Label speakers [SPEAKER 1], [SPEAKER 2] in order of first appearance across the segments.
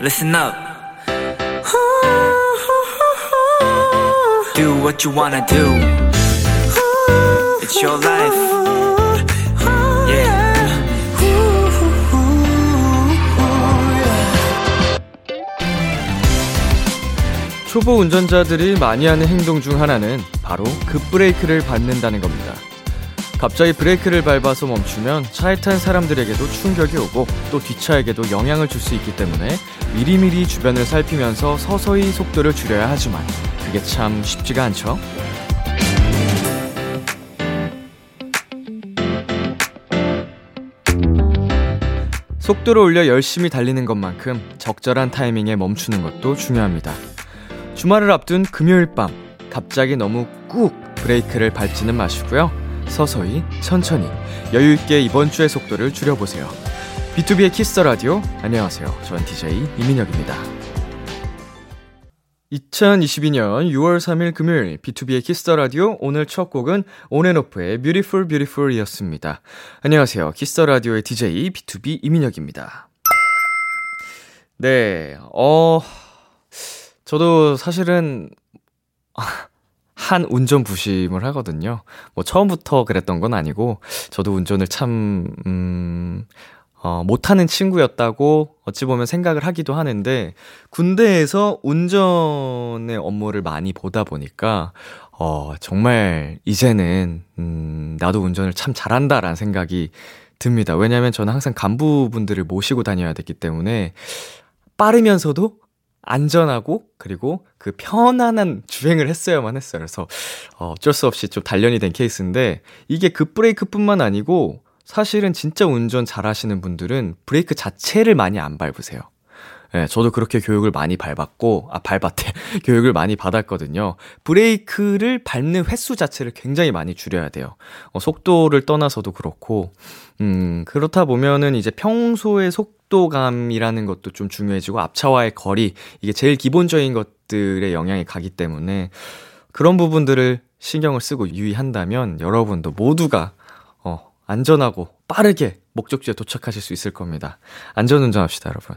[SPEAKER 1] listen up. Do what you wanna do. It's your life. Yeah.
[SPEAKER 2] 초보 운전자들이 많이 하는 행동 중 하나는 바로 급브레이크를 밟는다는 겁니다. 갑자기 브레이크를 밟아서 멈추면 차에 탄 사람들에게도 충격이 오고 또 뒷차에게도 영향을 줄 수 있기 때문에 미리미리 주변을 살피면서 서서히 속도를 줄여야 하지만 그게 참 쉽지가 않죠. 속도를 올려 열심히 달리는 것만큼 적절한 타이밍에 멈추는 것도 중요합니다. 주말을 앞둔 금요일 밤, 갑자기 너무 꾹 브레이크를 밟지는 마시고요. 서서히, 천천히, 여유있게 이번 주의 속도를 줄여보세요. B2B의 키스 라디오, 안녕하세요. 전 DJ 이민혁입니다. 2022년 6월 3일 금요일 B2B의 키스터 라디오 오늘 첫 곡은 온앤오프의 Beautiful Beautiful이었습니다. 안녕하세요. 키스터 라디오의 DJ B2B 이민혁입니다. 네. 어 저도 사실은 한 운전 부심을 하거든요. 뭐 처음부터 그랬던 건 아니고 저도 운전을 참 음, 어, 못하는 친구였다고 어찌 보면 생각을 하기도 하는데, 군대에서 운전의 업무를 많이 보다 보니까, 어, 정말 이제는, 음, 나도 운전을 참 잘한다라는 생각이 듭니다. 왜냐면 저는 항상 간부분들을 모시고 다녀야 되기 때문에, 빠르면서도 안전하고, 그리고 그 편안한 주행을 했어야만 했어요. 그래서, 어, 어쩔 수 없이 좀 단련이 된 케이스인데, 이게 급브레이크 뿐만 아니고, 사실은 진짜 운전 잘 하시는 분들은 브레이크 자체를 많이 안 밟으세요. 예, 네, 저도 그렇게 교육을 많이 밟았고, 아, 밟았대. 교육을 많이 받았거든요. 브레이크를 밟는 횟수 자체를 굉장히 많이 줄여야 돼요. 어, 속도를 떠나서도 그렇고, 음, 그렇다 보면은 이제 평소의 속 도감이라는 것도 좀 중요해지고, 앞차와의 거리, 이게 제일 기본적인 것들의 영향이 가기 때문에, 그런 부분들을 신경을 쓰고 유의한다면, 여러분도 모두가 안전하고 빠르게 목적지에 도착하실 수 있을 겁니다. 안전 운전 합시다, 여러분.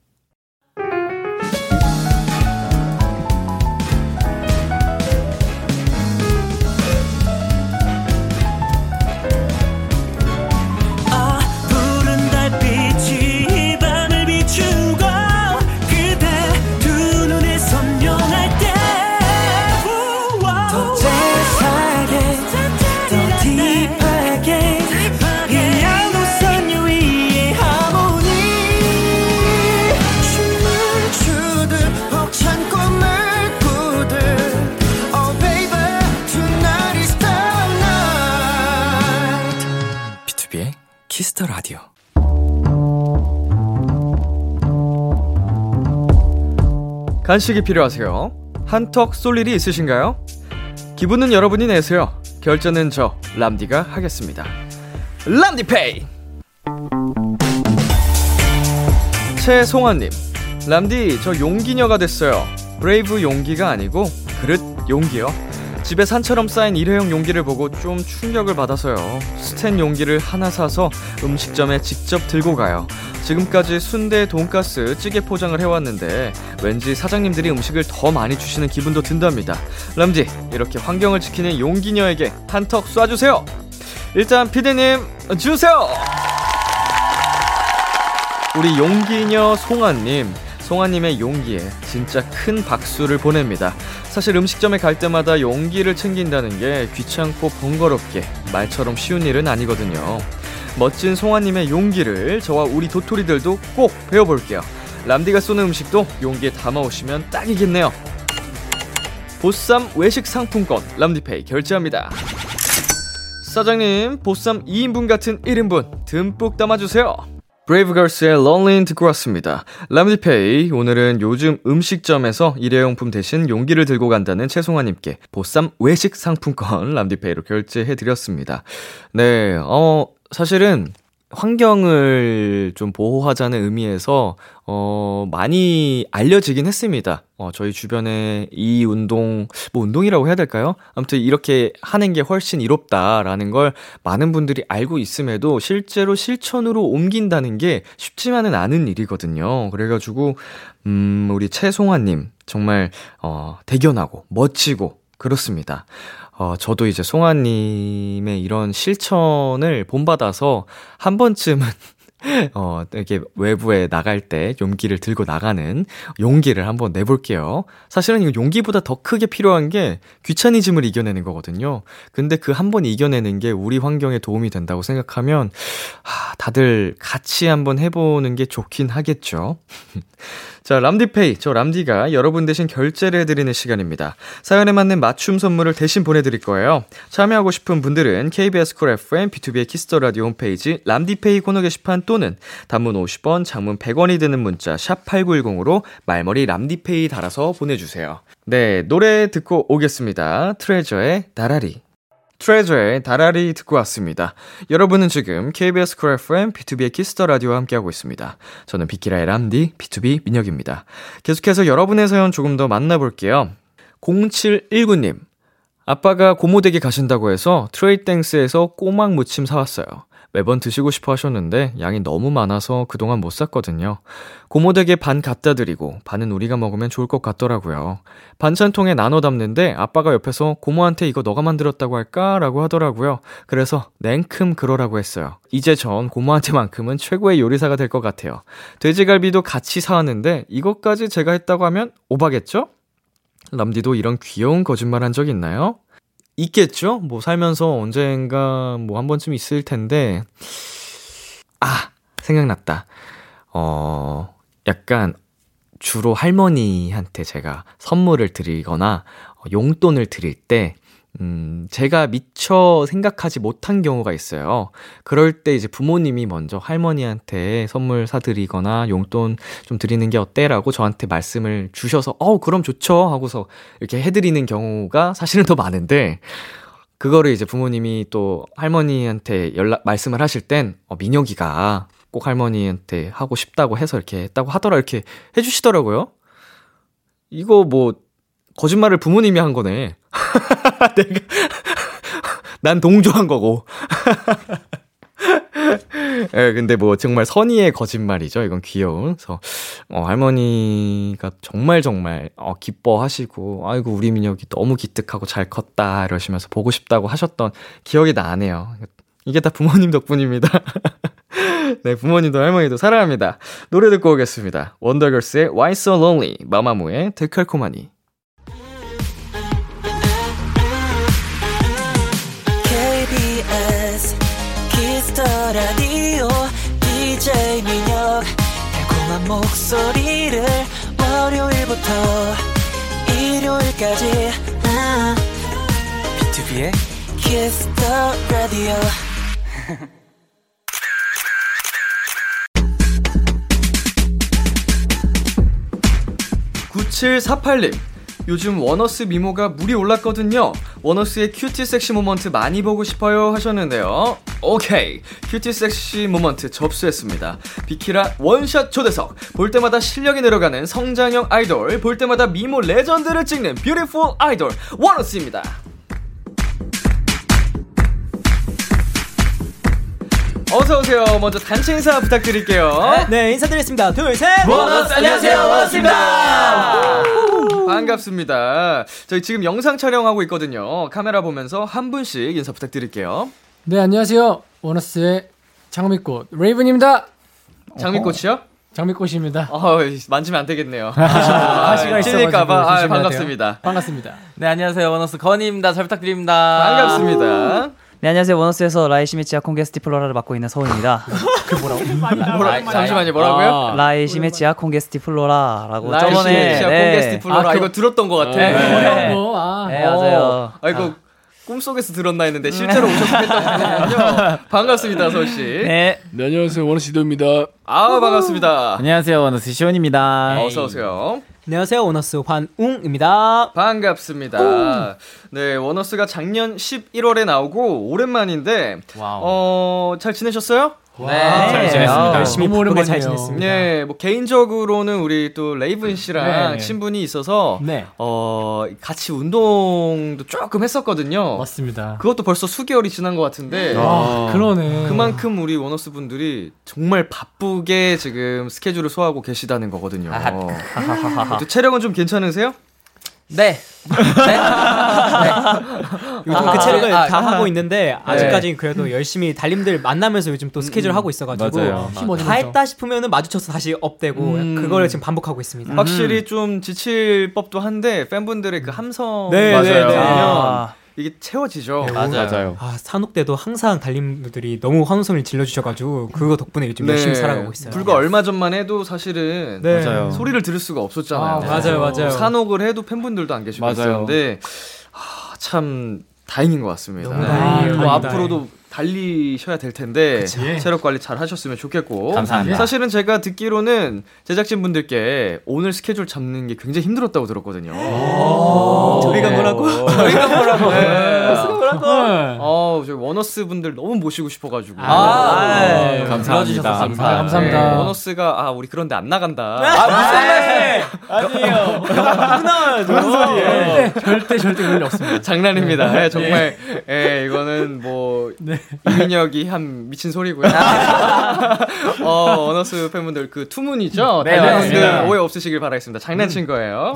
[SPEAKER 2] Kiss the Radio. 간식이 필요하세요? 한턱 쏠 일이 있으신가요? 기분은 여러분이 내세요. 결제는 저 람디가 하겠습니다. 람디페이. 최송아님, 람디 저 용기녀가 됐어요. brave 용기가 아니고 그릇 용기요. 집에 산처럼 쌓인 일회용 용기를 보고 좀 충격을 받아서요. 스텐 용기를 하나 사서 음식점에 직접 들고 가요. 지금까지 순대, 돈가스, 찌개 포장을 해왔는데 왠지 사장님들이 음식을 더 많이 주시는 기분도 든답니다. 람지, 이렇게 환경을 지키는 용기녀에게 한턱 쏴주세요. 일단 피디님 주세요. 우리 용기녀 송아님. 송아님의 용기에 진짜 큰 박수를 보냅니다. 사실 음식점에 갈 때마다 용기를 챙긴다는 게 귀찮고 번거롭게 말처럼 쉬운 일은 아니거든요. 멋진 송아님의 용기를 저와 우리 도토리들도 꼭 배워볼게요. 람디가 쏘는 음식도 용기에 담아오시면 딱이겠네요. 보쌈 외식 상품권 람디페이 결제합니다. 사장님, 보쌈 2인분 같은 1인분 듬뿍 담아주세요. 브레이브걸스의 런린 듣고 왔습니다. 람디페이, 오늘은 요즘 음식점에서 일회용품 대신 용기를 들고 간다는 최송아님께 보쌈 외식 상품권 람디페이로 결제해드렸습니다. 네, 어, 사실은 환경을 좀 보호하자는 의미에서, 어, 많이 알려지긴 했습니다. 어, 저희 주변에 이 운동, 뭐 운동이라고 해야 될까요? 아무튼 이렇게 하는 게 훨씬 이롭다라는 걸 많은 분들이 알고 있음에도 실제로 실천으로 옮긴다는 게 쉽지만은 않은 일이거든요. 그래 가지고, 음, 우리 최송아 님, 정말, 어, 대견하고, 멋지고, 그렇습니다. 어, 저도 이제 송아님의 이런 실천을 본받아서 한 번쯤은 어, 이렇게 외부에 나갈 때 용기를 들고 나가는 용기를 한번 내볼게요. 사실은 이거 용기보다 더 크게 필요한 게 귀차니즘을 이겨내는 거거든요. 근데 그 한 번 이겨내는 게 우리 환경에 도움이 된다고 생각하면, 하, 다들 같이 한번 해보는 게 좋긴 하겠죠. 자, 람디페이. 저 람디가 여러분 대신 결제를 해드리는 시간입니다. 사연에 맞는 맞춤 선물을 대신 보내드릴 거예요. 참여하고 싶은 분들은 KBS 쿨 FM, B2B의 키스터 라디오 홈페이지 람디페이 코너 게시판 또는 단문 50원, 장문 100원이 드는 문자 샵 8910으로 말머리 람디페이 달아서 보내주세요. 네, 노래 듣고 오겠습니다. 트레저의 다라리. 트레저의 다라리 듣고 왔습니다. 여러분은 지금 KBS 쿨 FM, B2B의 키스터 라디오와 함께하고 있습니다. 저는 비키라의 람디, BTOB 민혁입니다. 계속해서 여러분의 사연 조금 더 만나볼게요. 0719님. 아빠가 고모댁에 가신다고 해서 트레이땡스에서 꼬막 무침 사왔어요. 매번 드시고 싶어 하셨는데 양이 너무 많아서 그동안 못 샀거든요. 고모댁에 반 갖다 드리고 반은 우리가 먹으면 좋을 것 같더라고요. 반찬통에 나눠 담는데 아빠가 옆에서 고모한테 이거 너가 만들었다고 할까? 라고 하더라고요. 그래서 냉큼 그러라고 했어요. 이제 전 고모한테만큼은 최고의 요리사가 될 것 같아요. 돼지갈비도 같이 사왔는데 이것까지 제가 했다고 하면 오바겠죠? 람디도 이런 귀여운 거짓말 한 적 있나요? 있겠죠? 뭐 살면서 언젠가 뭐 한 번쯤 있을 텐데, 아, 생각났다. 어, 약간 주로 할머니한테 제가 선물을 드리거나 용돈을 드릴 때, 음, 제가 미처 생각하지 못한 경우가 있어요. 그럴 때 이제 부모님이 먼저 할머니한테 선물 사드리거나 용돈 좀 드리는 게 어때? 라고 저한테 말씀을 주셔서, 어, 그럼 좋죠. 하고서 이렇게 해드리는 경우가 사실은 더 많은데, 그거를 이제 부모님이 또 할머니한테 연락, 말씀을 하실 땐, 어, 민혁이가 꼭 할머니한테 하고 싶다고 해서 이렇게 했다고 하더라. 이렇게 해주시더라고요. 이거 뭐, 거짓말을 부모님이 한 거네. 내가, 난 동조한 거고. 예, 근데 뭐 정말 선의의 거짓말이죠. 이건 귀여운. 그래서, 어, 할머니가 정말 정말, 어, 기뻐하시고, 아이고, 우리 민혁이 너무 기특하고 잘 컸다. 이러시면서 보고 싶다고 하셨던 기억이 나네요. 이게 다 부모님 덕분입니다. 네, 부모님도 할머니도 사랑합니다. 노래 듣고 오겠습니다. 원더걸스의 Why So Lonely, 마마무의 데칼코마니.
[SPEAKER 3] 목소리를 월요일부터 일요일까지 아,
[SPEAKER 1] B2B의
[SPEAKER 3] 키스터 라디오
[SPEAKER 2] 9748님. 요즘 원어스 미모가 물이 올랐거든요. 원어스의 cutie sexy moment 많이 보고 싶어요 하셨는데요. 오케이. cutie sexy moment 접수했습니다. 비키라 원샷 초대석. 볼 때마다 실력이 늘어가는 성장형 아이돌. 볼 때마다 미모 legend를 찍는 beautiful 아이돌. 원어스입니다. 어서 오세요. 먼저 단체 인사 부탁드릴게요.
[SPEAKER 4] 네, 인사드리겠습니다. 둘, 셋!
[SPEAKER 2] 원어스 안녕하세요
[SPEAKER 4] 원어스입니다!
[SPEAKER 2] 반갑습니다. 저희 지금 영상 촬영하고 있거든요. 카메라 보면서 한 분씩 인사 부탁드릴게요.
[SPEAKER 5] 네, 안녕하세요. 원어스의 장미꽃 레이븐입니다.
[SPEAKER 2] 장미꽃이요?
[SPEAKER 5] 장미꽃입니다.
[SPEAKER 2] 어, 만지면 안 되겠네요.
[SPEAKER 5] 가시가 있어가지고
[SPEAKER 2] 찔릴까봐 아, 반갑습니다.
[SPEAKER 5] 돼요. 반갑습니다.
[SPEAKER 4] 네, 안녕하세요. 원어스 건희입니다. 잘 부탁드립니다.
[SPEAKER 2] 반갑습니다.
[SPEAKER 6] 네, 안녕하세요. 원어스에서 Lysimachia congestiflora를 맡고 있는 서호입니다.
[SPEAKER 2] 뭐라, 잠시만요, 뭐라고요?
[SPEAKER 6] Lysimachia congestiflora라고
[SPEAKER 2] 라이시
[SPEAKER 6] 저번에
[SPEAKER 2] 시아
[SPEAKER 6] 네.
[SPEAKER 2] congestiflora
[SPEAKER 5] 아, 그-
[SPEAKER 2] 이거 들었던 것 같아.
[SPEAKER 6] 네.
[SPEAKER 5] 어려운 거, 아.
[SPEAKER 6] 네, 맞아요.
[SPEAKER 2] 아, 이거 꿈속에서 들었나 했는데 실제로 오셨겠다고 하는군요. 반갑습니다, 서호 씨.
[SPEAKER 6] 네.
[SPEAKER 7] 네, 안녕하세요. 원어스 이도입니다.
[SPEAKER 2] 아, 반갑습니다.
[SPEAKER 8] 안녕하세요, 원어스 시온입니다.
[SPEAKER 2] 어서 오세요.
[SPEAKER 4] 안녕하세요, 원어스 환웅입니다.
[SPEAKER 2] 반갑습니다. 네, 원어스가 작년 11월에 나오고 오랜만인데
[SPEAKER 4] wow.
[SPEAKER 2] 어, 잘 지내셨어요?
[SPEAKER 4] 네.
[SPEAKER 8] 잘 지냈습니다.
[SPEAKER 5] 열심히
[SPEAKER 4] 너무
[SPEAKER 5] 바쁘게
[SPEAKER 4] 오랜만이에요.
[SPEAKER 5] 잘 지냈습니다.
[SPEAKER 2] 네, 뭐 개인적으로는 우리 또 레이븐 씨랑
[SPEAKER 5] 네.
[SPEAKER 2] 친분이 있어서
[SPEAKER 5] 네.
[SPEAKER 2] 어, 같이 운동도 조금 했었거든요.
[SPEAKER 5] 맞습니다.
[SPEAKER 2] 그것도 벌써 수개월이 지난 것 같은데
[SPEAKER 5] 아, 그러네.
[SPEAKER 2] 그만큼 우리 원어스 분들이 정말 바쁘게 지금 스케줄을 소화하고 계시다는 거거든요. 또 체력은 좀 괜찮으세요?
[SPEAKER 4] 네. 네.
[SPEAKER 9] 요즘
[SPEAKER 4] 아,
[SPEAKER 9] 그 체력을
[SPEAKER 4] 아,
[SPEAKER 9] 다 하고 있는데
[SPEAKER 2] 네.
[SPEAKER 9] 아직까지 그래도 열심히 달님들 만나면서 요즘 또 스케줄 하고 있어가지고
[SPEAKER 8] 맞아요.
[SPEAKER 9] 다 했다 싶으면은 마주쳐서 다시 업되고
[SPEAKER 2] 음.
[SPEAKER 9] 그거를 지금 반복하고 있습니다.
[SPEAKER 2] 확실히 좀 지칠 법도 한데 팬분들의 그 함성
[SPEAKER 9] 네,
[SPEAKER 2] 맞아요.
[SPEAKER 9] 네, 네.
[SPEAKER 6] 아,
[SPEAKER 2] 이게 채워지죠.
[SPEAKER 4] 맞아요.
[SPEAKER 9] 아 산옥 때도 항상 달님들이 너무 환호성을 질러주셔가지고 그거 덕분에 요즘 열심히 살아가고 있어요.
[SPEAKER 2] 네. 불과 얼마 전만 해도 사실은
[SPEAKER 9] 네.
[SPEAKER 8] 맞아요.
[SPEAKER 2] 소리를 들을 수가 없었잖아요.
[SPEAKER 9] 아, 맞아요, 맞아요.
[SPEAKER 2] 산옥을 해도 팬분들도 안 계시고
[SPEAKER 8] 맞아요.
[SPEAKER 2] 있었는데 아, 참 다행인 것 같습니다.
[SPEAKER 9] 너무
[SPEAKER 2] 네.
[SPEAKER 9] 다행이에요.
[SPEAKER 2] 뭐
[SPEAKER 9] 다행이다.
[SPEAKER 2] 앞으로도 달리셔야 될 텐데 체력 관리 잘 하셨으면 좋겠고
[SPEAKER 8] 감사합니다.
[SPEAKER 2] 사실은 제가 듣기로는 제작진 분들께 오늘 스케줄 잡는 게 굉장히 힘들었다고 들었거든요.
[SPEAKER 9] 저희가 뭐라고?
[SPEAKER 2] 저희가 뭐라고? 네.
[SPEAKER 5] 네.
[SPEAKER 2] 어, 저희 원어스 분들 너무 모시고 싶어가지고.
[SPEAKER 4] 아, 네.
[SPEAKER 8] 감사합니다.
[SPEAKER 5] 아,
[SPEAKER 4] 감사합니다.
[SPEAKER 5] 감사합니다.
[SPEAKER 2] 네, 원어스가 아 우리 그런데 안 나간다.
[SPEAKER 5] 절대, 절대, 절대 그럴 리 없습니다.
[SPEAKER 2] 장난입니다. 예, 정말 예, 이거는 뭐 이민혁이 한 미친 소리고요. 어, 원어스 팬분들 그 투문이죠.
[SPEAKER 8] 네, 맞습니다.
[SPEAKER 2] 오해 없으시길 바라겠습니다. 장난친 거예요.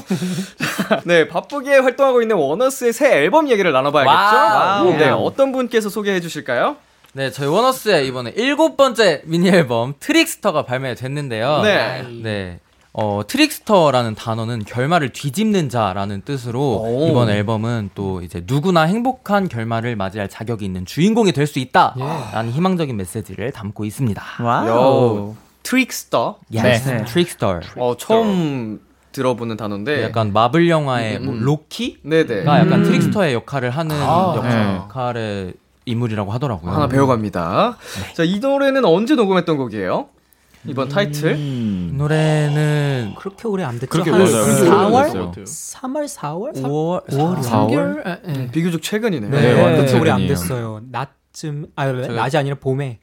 [SPEAKER 2] 네, 바쁘게 활동하고 있는 원어스의 새 앨범 얘기를 나눠봐야겠죠.
[SPEAKER 4] wow.
[SPEAKER 2] 네, 어떤 분께서 소개해 주실까요?
[SPEAKER 4] 네, 저희 원어스의 이번에 일곱 번째 미니 앨범 Trickster가 발매됐는데요.
[SPEAKER 2] 네.
[SPEAKER 4] 네. 어, trickster라는 단어는 결말을 뒤집는 자라는 뜻으로
[SPEAKER 2] 오.
[SPEAKER 4] 이번 앨범은 또 이제 누구나 행복한 결말을 맞이할 자격이 있는 주인공이 될 수 있다라는 희망적인 메시지를 담고 있습니다.
[SPEAKER 2] Yo, trickster.
[SPEAKER 4] Yes,
[SPEAKER 6] 네.
[SPEAKER 4] Trickster.
[SPEAKER 2] 어, 처음 들어보는 단어인데.
[SPEAKER 4] 약간 마블 영화의
[SPEAKER 2] 음,
[SPEAKER 4] 뭐
[SPEAKER 2] 음.
[SPEAKER 4] 로키가
[SPEAKER 2] 네네.
[SPEAKER 4] 약간 trickster의 역할을 하는
[SPEAKER 2] 아,
[SPEAKER 8] 네.
[SPEAKER 4] 역할의 인물이라고 하더라고요.
[SPEAKER 2] 하나 배워갑니다. 자, 이 노래는 언제 녹음했던 곡이에요? 이번 타이틀?
[SPEAKER 4] 이 노래는
[SPEAKER 9] 그렇게 오래 안 됐죠?
[SPEAKER 8] 그렇게
[SPEAKER 9] 한
[SPEAKER 8] 맞아요. 그렇게
[SPEAKER 9] 4월?
[SPEAKER 8] 됐어요.
[SPEAKER 9] 3월, 4월?
[SPEAKER 4] 5월
[SPEAKER 5] 5월, 3개월? 아, 예.
[SPEAKER 2] 비교적 최근이네요.
[SPEAKER 9] 네,
[SPEAKER 4] 네,
[SPEAKER 9] 그렇게 오래 안
[SPEAKER 8] 최근이에요.
[SPEAKER 9] 됐어요. 낮쯤, 아, 낮이 아니라 봄에.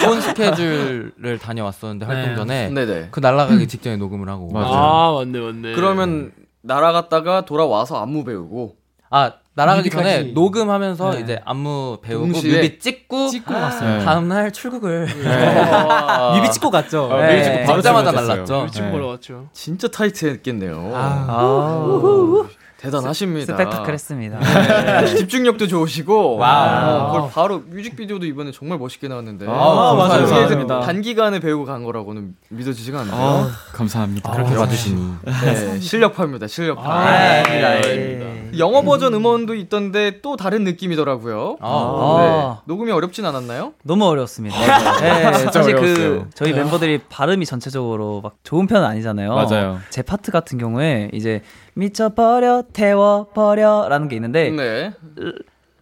[SPEAKER 4] 일본 스케줄을 다녀왔었는데 활동
[SPEAKER 5] 네.
[SPEAKER 4] 전에
[SPEAKER 2] 네네.
[SPEAKER 4] 그 날아가기 직전에 녹음을 하고
[SPEAKER 8] 맞아요.
[SPEAKER 7] 아, 맞네, 맞네.
[SPEAKER 2] 그러면 날아갔다가 돌아와서 안무 배우고
[SPEAKER 4] 아 날아가기 전에
[SPEAKER 5] 뮤비까지.
[SPEAKER 4] 녹음하면서
[SPEAKER 5] 네.
[SPEAKER 4] 이제 안무 배우고
[SPEAKER 2] 동시에?
[SPEAKER 4] 뮤비 찍고
[SPEAKER 5] 찍고
[SPEAKER 8] 네.
[SPEAKER 5] 왔어요.
[SPEAKER 4] 다음 날 출국을
[SPEAKER 2] 아,
[SPEAKER 9] 뮤비 찍고 갔죠.
[SPEAKER 8] 어,
[SPEAKER 4] 네,
[SPEAKER 8] 뮤비 찍고 바로 출국했어요.
[SPEAKER 4] 날랐죠.
[SPEAKER 7] 일찍
[SPEAKER 8] 네.
[SPEAKER 7] 보러 왔죠.
[SPEAKER 2] 진짜 타이트했겠네요.
[SPEAKER 9] 아,
[SPEAKER 6] 아,
[SPEAKER 2] 대단하십니다.
[SPEAKER 6] 스펙타클했습니다.
[SPEAKER 2] 네, 집중력도 좋으시고
[SPEAKER 4] wow.
[SPEAKER 2] 어, 그걸 바로 뮤직비디오도 이번에 정말 멋있게 나왔는데
[SPEAKER 8] 아,
[SPEAKER 2] 맞아요.
[SPEAKER 8] 감사합니다.
[SPEAKER 2] 단기간에 배우고 간 거라고는 믿어지지가 않네요.
[SPEAKER 8] 아, 감사합니다.
[SPEAKER 4] 그렇게 봐주시니
[SPEAKER 2] 네, 실력파입니다. 실력파.
[SPEAKER 5] 아,
[SPEAKER 6] 네.
[SPEAKER 2] 영어 버전 음원도 있던데 또 다른 느낌이더라고요.
[SPEAKER 4] 아,
[SPEAKER 2] 네. 녹음이 어렵진 않았나요?
[SPEAKER 6] 너무 어려웠습니다. 네, 사실 그. 저희 멤버들이 발음이 전체적으로 막 좋은 편은 아니잖아요.
[SPEAKER 8] 맞아요.
[SPEAKER 6] 제 파트 같은 경우에 이제 미쳐버려 태워버려라는 게 있는데
[SPEAKER 2] 네.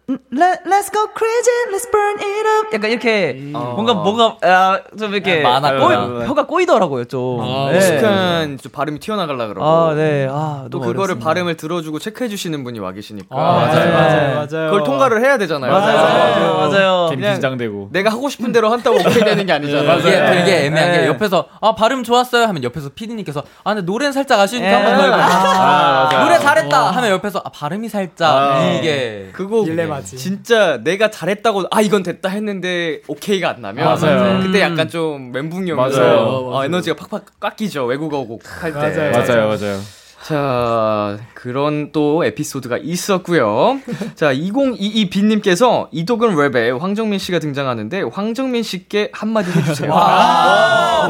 [SPEAKER 6] Let, Let's go crazy, let's burn it up 약간 이렇게
[SPEAKER 2] 어.
[SPEAKER 6] 뭔가 뭐가 아, 좀 이렇게
[SPEAKER 4] 만화
[SPEAKER 6] 꼬이. 혀가 꼬이더라고요 좀.
[SPEAKER 2] 아,
[SPEAKER 6] 네.
[SPEAKER 2] 익숙한 좀 발음이 튀어나가려 그러고.
[SPEAKER 6] 아, 네. 아,
[SPEAKER 2] 또
[SPEAKER 6] 너무
[SPEAKER 2] 그거를
[SPEAKER 6] 어렵습니다.
[SPEAKER 2] 발음을 들어주고 체크해 주시는 분이 와 계시니까.
[SPEAKER 6] 아,
[SPEAKER 5] 네.
[SPEAKER 6] 맞아요.
[SPEAKER 9] 맞아요.
[SPEAKER 2] 그걸 통과를 해야 되잖아요.
[SPEAKER 6] 맞아요. 맞아요. 맞아요.
[SPEAKER 8] 괜히
[SPEAKER 2] 그냥
[SPEAKER 8] 긴장되고.
[SPEAKER 2] 내가 하고 싶은 대로 한다고 오케이 되는 게 아니잖아요.
[SPEAKER 4] 이게 되게 애매한 게
[SPEAKER 6] 네.
[SPEAKER 4] 옆에서 아 발음 좋았어요 하면 옆에서 PD님께서 아 근데 노래는 살짝 아쉬우니까
[SPEAKER 6] 예.
[SPEAKER 4] 한번 더 해볼게요
[SPEAKER 8] 아, 맞아요.
[SPEAKER 4] 노래 잘했다 하면 옆에서 아 발음이 살짝
[SPEAKER 2] 아.
[SPEAKER 4] 이게
[SPEAKER 2] 그거
[SPEAKER 9] 딜레마 지.
[SPEAKER 2] 진짜 내가 잘했다고 아 이건 됐다 했는데 오케이가 안 나면
[SPEAKER 8] 맞아요.
[SPEAKER 2] 그때 약간 좀 멘붕이 오면서
[SPEAKER 8] 맞아요.
[SPEAKER 2] 아, 에너지가 팍팍 깎이죠 외국어 곡 할 때.
[SPEAKER 8] 맞아요, 맞아요.
[SPEAKER 2] 자, 그런 또 에피소드가 있었고요. 자, 2022 빈님께서 이독은 랩에 황정민 씨가 등장하는데 황정민 씨께 한마디 해주세요.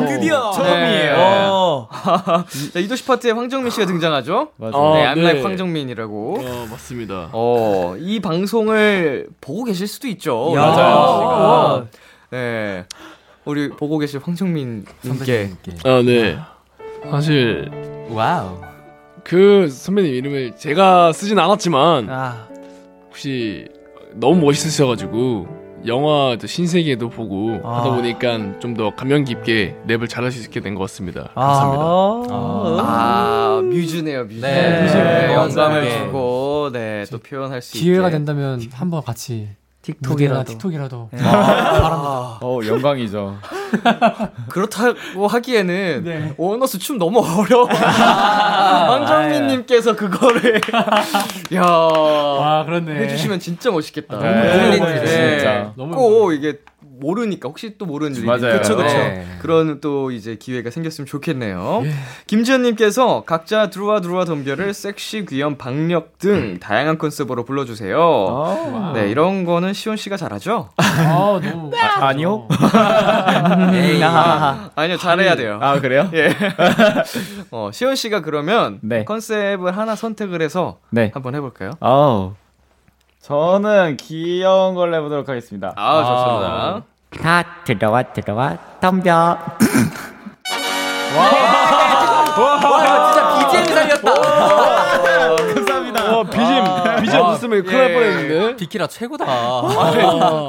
[SPEAKER 9] 드디어.
[SPEAKER 2] 처음이에요.
[SPEAKER 6] 어.
[SPEAKER 2] 자, 이도 씨 파트에 황정민 씨가 등장하죠.
[SPEAKER 8] 맞아요.
[SPEAKER 7] 어,
[SPEAKER 2] 네, I'm
[SPEAKER 7] 네.
[SPEAKER 2] like 황정민이라고.
[SPEAKER 7] 어, 맞습니다.
[SPEAKER 2] 어, 이 방송을 보고 계실 수도 있죠.
[SPEAKER 6] 야.
[SPEAKER 2] 맞아요. 네. 우리 보고 계실 황정민 님께
[SPEAKER 4] 선배님께
[SPEAKER 7] 아, 네. 사실
[SPEAKER 4] wow
[SPEAKER 7] 그 선배님 이름을 제가 쓰진 않았지만
[SPEAKER 6] 아,
[SPEAKER 7] 혹시 너무 멋있으셔가지고 영화 또 신세계도 보고
[SPEAKER 4] 아.
[SPEAKER 7] 하다 보니까 좀 더 감명 깊게 랩을 잘할 수 있게 된 것 같습니다.
[SPEAKER 4] 아.
[SPEAKER 7] 감사합니다.
[SPEAKER 2] 아, 뮤즈네요, 뮤즈.
[SPEAKER 4] 네,
[SPEAKER 2] 뮤즈.
[SPEAKER 4] 네,
[SPEAKER 2] 영감을
[SPEAKER 4] 네.
[SPEAKER 2] 주고, 네, 또 표현할 수 있게.
[SPEAKER 5] 기회가 된다면 한번 같이
[SPEAKER 6] 틱톡이라도.
[SPEAKER 5] 틱톡이라도
[SPEAKER 2] 아,
[SPEAKER 8] 어, 영광이죠.
[SPEAKER 2] 그렇다고 하기에는
[SPEAKER 5] 네.
[SPEAKER 2] 원어스 춤 너무 어려워. 황정민님께서 그거를
[SPEAKER 5] 야아 그렇네.
[SPEAKER 2] 해주시면 진짜 멋있겠다.
[SPEAKER 5] 너무
[SPEAKER 8] 네,
[SPEAKER 5] 어려워요,
[SPEAKER 8] 진짜.
[SPEAKER 5] 너무
[SPEAKER 2] 꼭 이게 모르니까 혹시 또 모르는 일이
[SPEAKER 8] 맞아요.
[SPEAKER 2] 그쵸 그쵸.
[SPEAKER 4] 네.
[SPEAKER 2] 그런 또 이제 기회가 생겼으면 좋겠네요. 김지현님께서 각자 들어와 들어와 덤벼를 섹시 귀염 박력 등 다양한 컨셉으로 불러주세요.
[SPEAKER 8] 어.
[SPEAKER 2] 네 이런 거는 시온 씨가 잘하죠?
[SPEAKER 5] 아 너무
[SPEAKER 8] 아, 아니요?
[SPEAKER 6] 에이, 아하하.
[SPEAKER 2] 아니요 잘해야 돼요.
[SPEAKER 8] 아, 그래요?
[SPEAKER 2] 예. 어, 시온 씨가 그러면
[SPEAKER 8] 네.
[SPEAKER 2] 컨셉을 하나 선택을 해서
[SPEAKER 8] 네.
[SPEAKER 2] 한번 해볼까요?
[SPEAKER 8] 아우. 저는 귀여운 걸 해보도록 하겠습니다.
[SPEAKER 2] 아, 좋습니다.
[SPEAKER 6] 다 들어와 들어와 덤벼.
[SPEAKER 4] 와, 진짜 BGM 살렸다.
[SPEAKER 8] 감사합니다.
[SPEAKER 7] 어, BGM, BGM 없으면 큰일 날
[SPEAKER 2] 예.
[SPEAKER 7] 뻔했는데.
[SPEAKER 4] 비키라 최고다.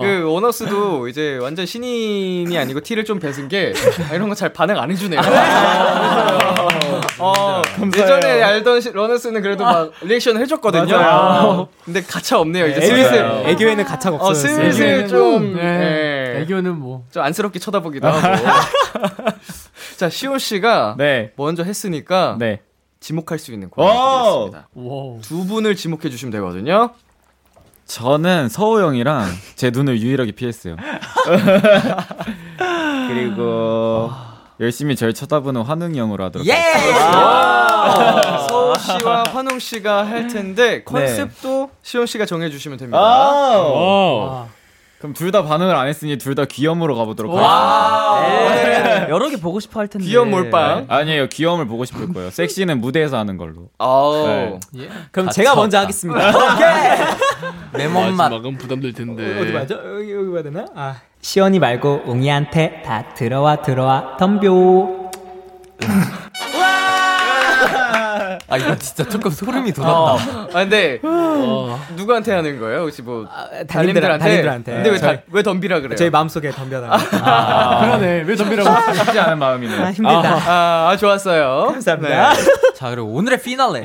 [SPEAKER 2] 그 원어스도 이제 완전 신인이 아니고 티를 좀 뺏은 게 아, 이런 거 잘 반응 안 해주네요. 어, 예전에 알던 시- 원어스는 그래도 막 리액션 해줬거든요.
[SPEAKER 8] 맞아요.
[SPEAKER 2] 근데 가차 없네요. 이제
[SPEAKER 9] 애교에는
[SPEAKER 2] 슬슬
[SPEAKER 9] 애교에는 가차가
[SPEAKER 2] 어
[SPEAKER 9] 없어요.
[SPEAKER 2] 슬슬 좀
[SPEAKER 5] 네.
[SPEAKER 2] 예,
[SPEAKER 5] 애교는 뭐
[SPEAKER 2] 좀 안쓰럽게 쳐다보기도 하고. 자 시온 씨가
[SPEAKER 8] 네.
[SPEAKER 2] 먼저 했으니까
[SPEAKER 8] 네.
[SPEAKER 2] 지목할 수 있는
[SPEAKER 8] 오!
[SPEAKER 2] 코너 드리겠습니다.
[SPEAKER 5] wow.
[SPEAKER 2] 두 분을 지목해 주시면 되거든요.
[SPEAKER 8] 저는 서호 형이랑 제 눈을 유일하게 피했어요. 그리고 열심히 절 쳐다보는 환웅이 형으로 하도록
[SPEAKER 4] 예!
[SPEAKER 8] 하겠습니다.
[SPEAKER 2] 서우 씨와 환웅 씨가 할 텐데 컨셉도 시온 씨가 정해 주시면 됩니다.
[SPEAKER 8] 아!
[SPEAKER 7] 와.
[SPEAKER 8] 그럼 둘 다 반응을 안 했으니 둘 다 귀염으로 가보도록
[SPEAKER 6] 아,
[SPEAKER 8] 하겠습니다.
[SPEAKER 6] 네. 여러 개 보고 싶어 할 텐데.
[SPEAKER 2] 귀염 몰빵.
[SPEAKER 8] 아니에요, 귀염을 보고 싶을 거예요. 섹시는 무대에서 하는 걸로. 네.
[SPEAKER 9] 그럼
[SPEAKER 4] 가차
[SPEAKER 9] 제가 먼저. 하겠습니다.
[SPEAKER 4] 레몬 맛.
[SPEAKER 7] 마지막은 부담될 텐데.
[SPEAKER 9] 어디 맞죠? 여기 여기 봐야 되나? 아 시연이 말고 웅이한테 다 들어와 들어와 덤벼.
[SPEAKER 4] 아 이거 진짜 조금 소름이 돋았다.
[SPEAKER 2] 아 근데 누구한테 하는 거예요? 혹시 뭐
[SPEAKER 9] 달님들-
[SPEAKER 2] 달님들한테?
[SPEAKER 9] 달님들한테.
[SPEAKER 2] 근데 왜,
[SPEAKER 9] 저희-
[SPEAKER 2] 다, 왜 덤비라 그래요?
[SPEAKER 9] 저희 마음속에 덤벼다.
[SPEAKER 5] 그러네. 왜 덤비라고?
[SPEAKER 8] 쉽지 않은 마음이네요.
[SPEAKER 9] 아, 힘들다.
[SPEAKER 2] 아, 아, 좋았어요.
[SPEAKER 9] 감사합니다.
[SPEAKER 4] 자 그리고 오늘의 피날레.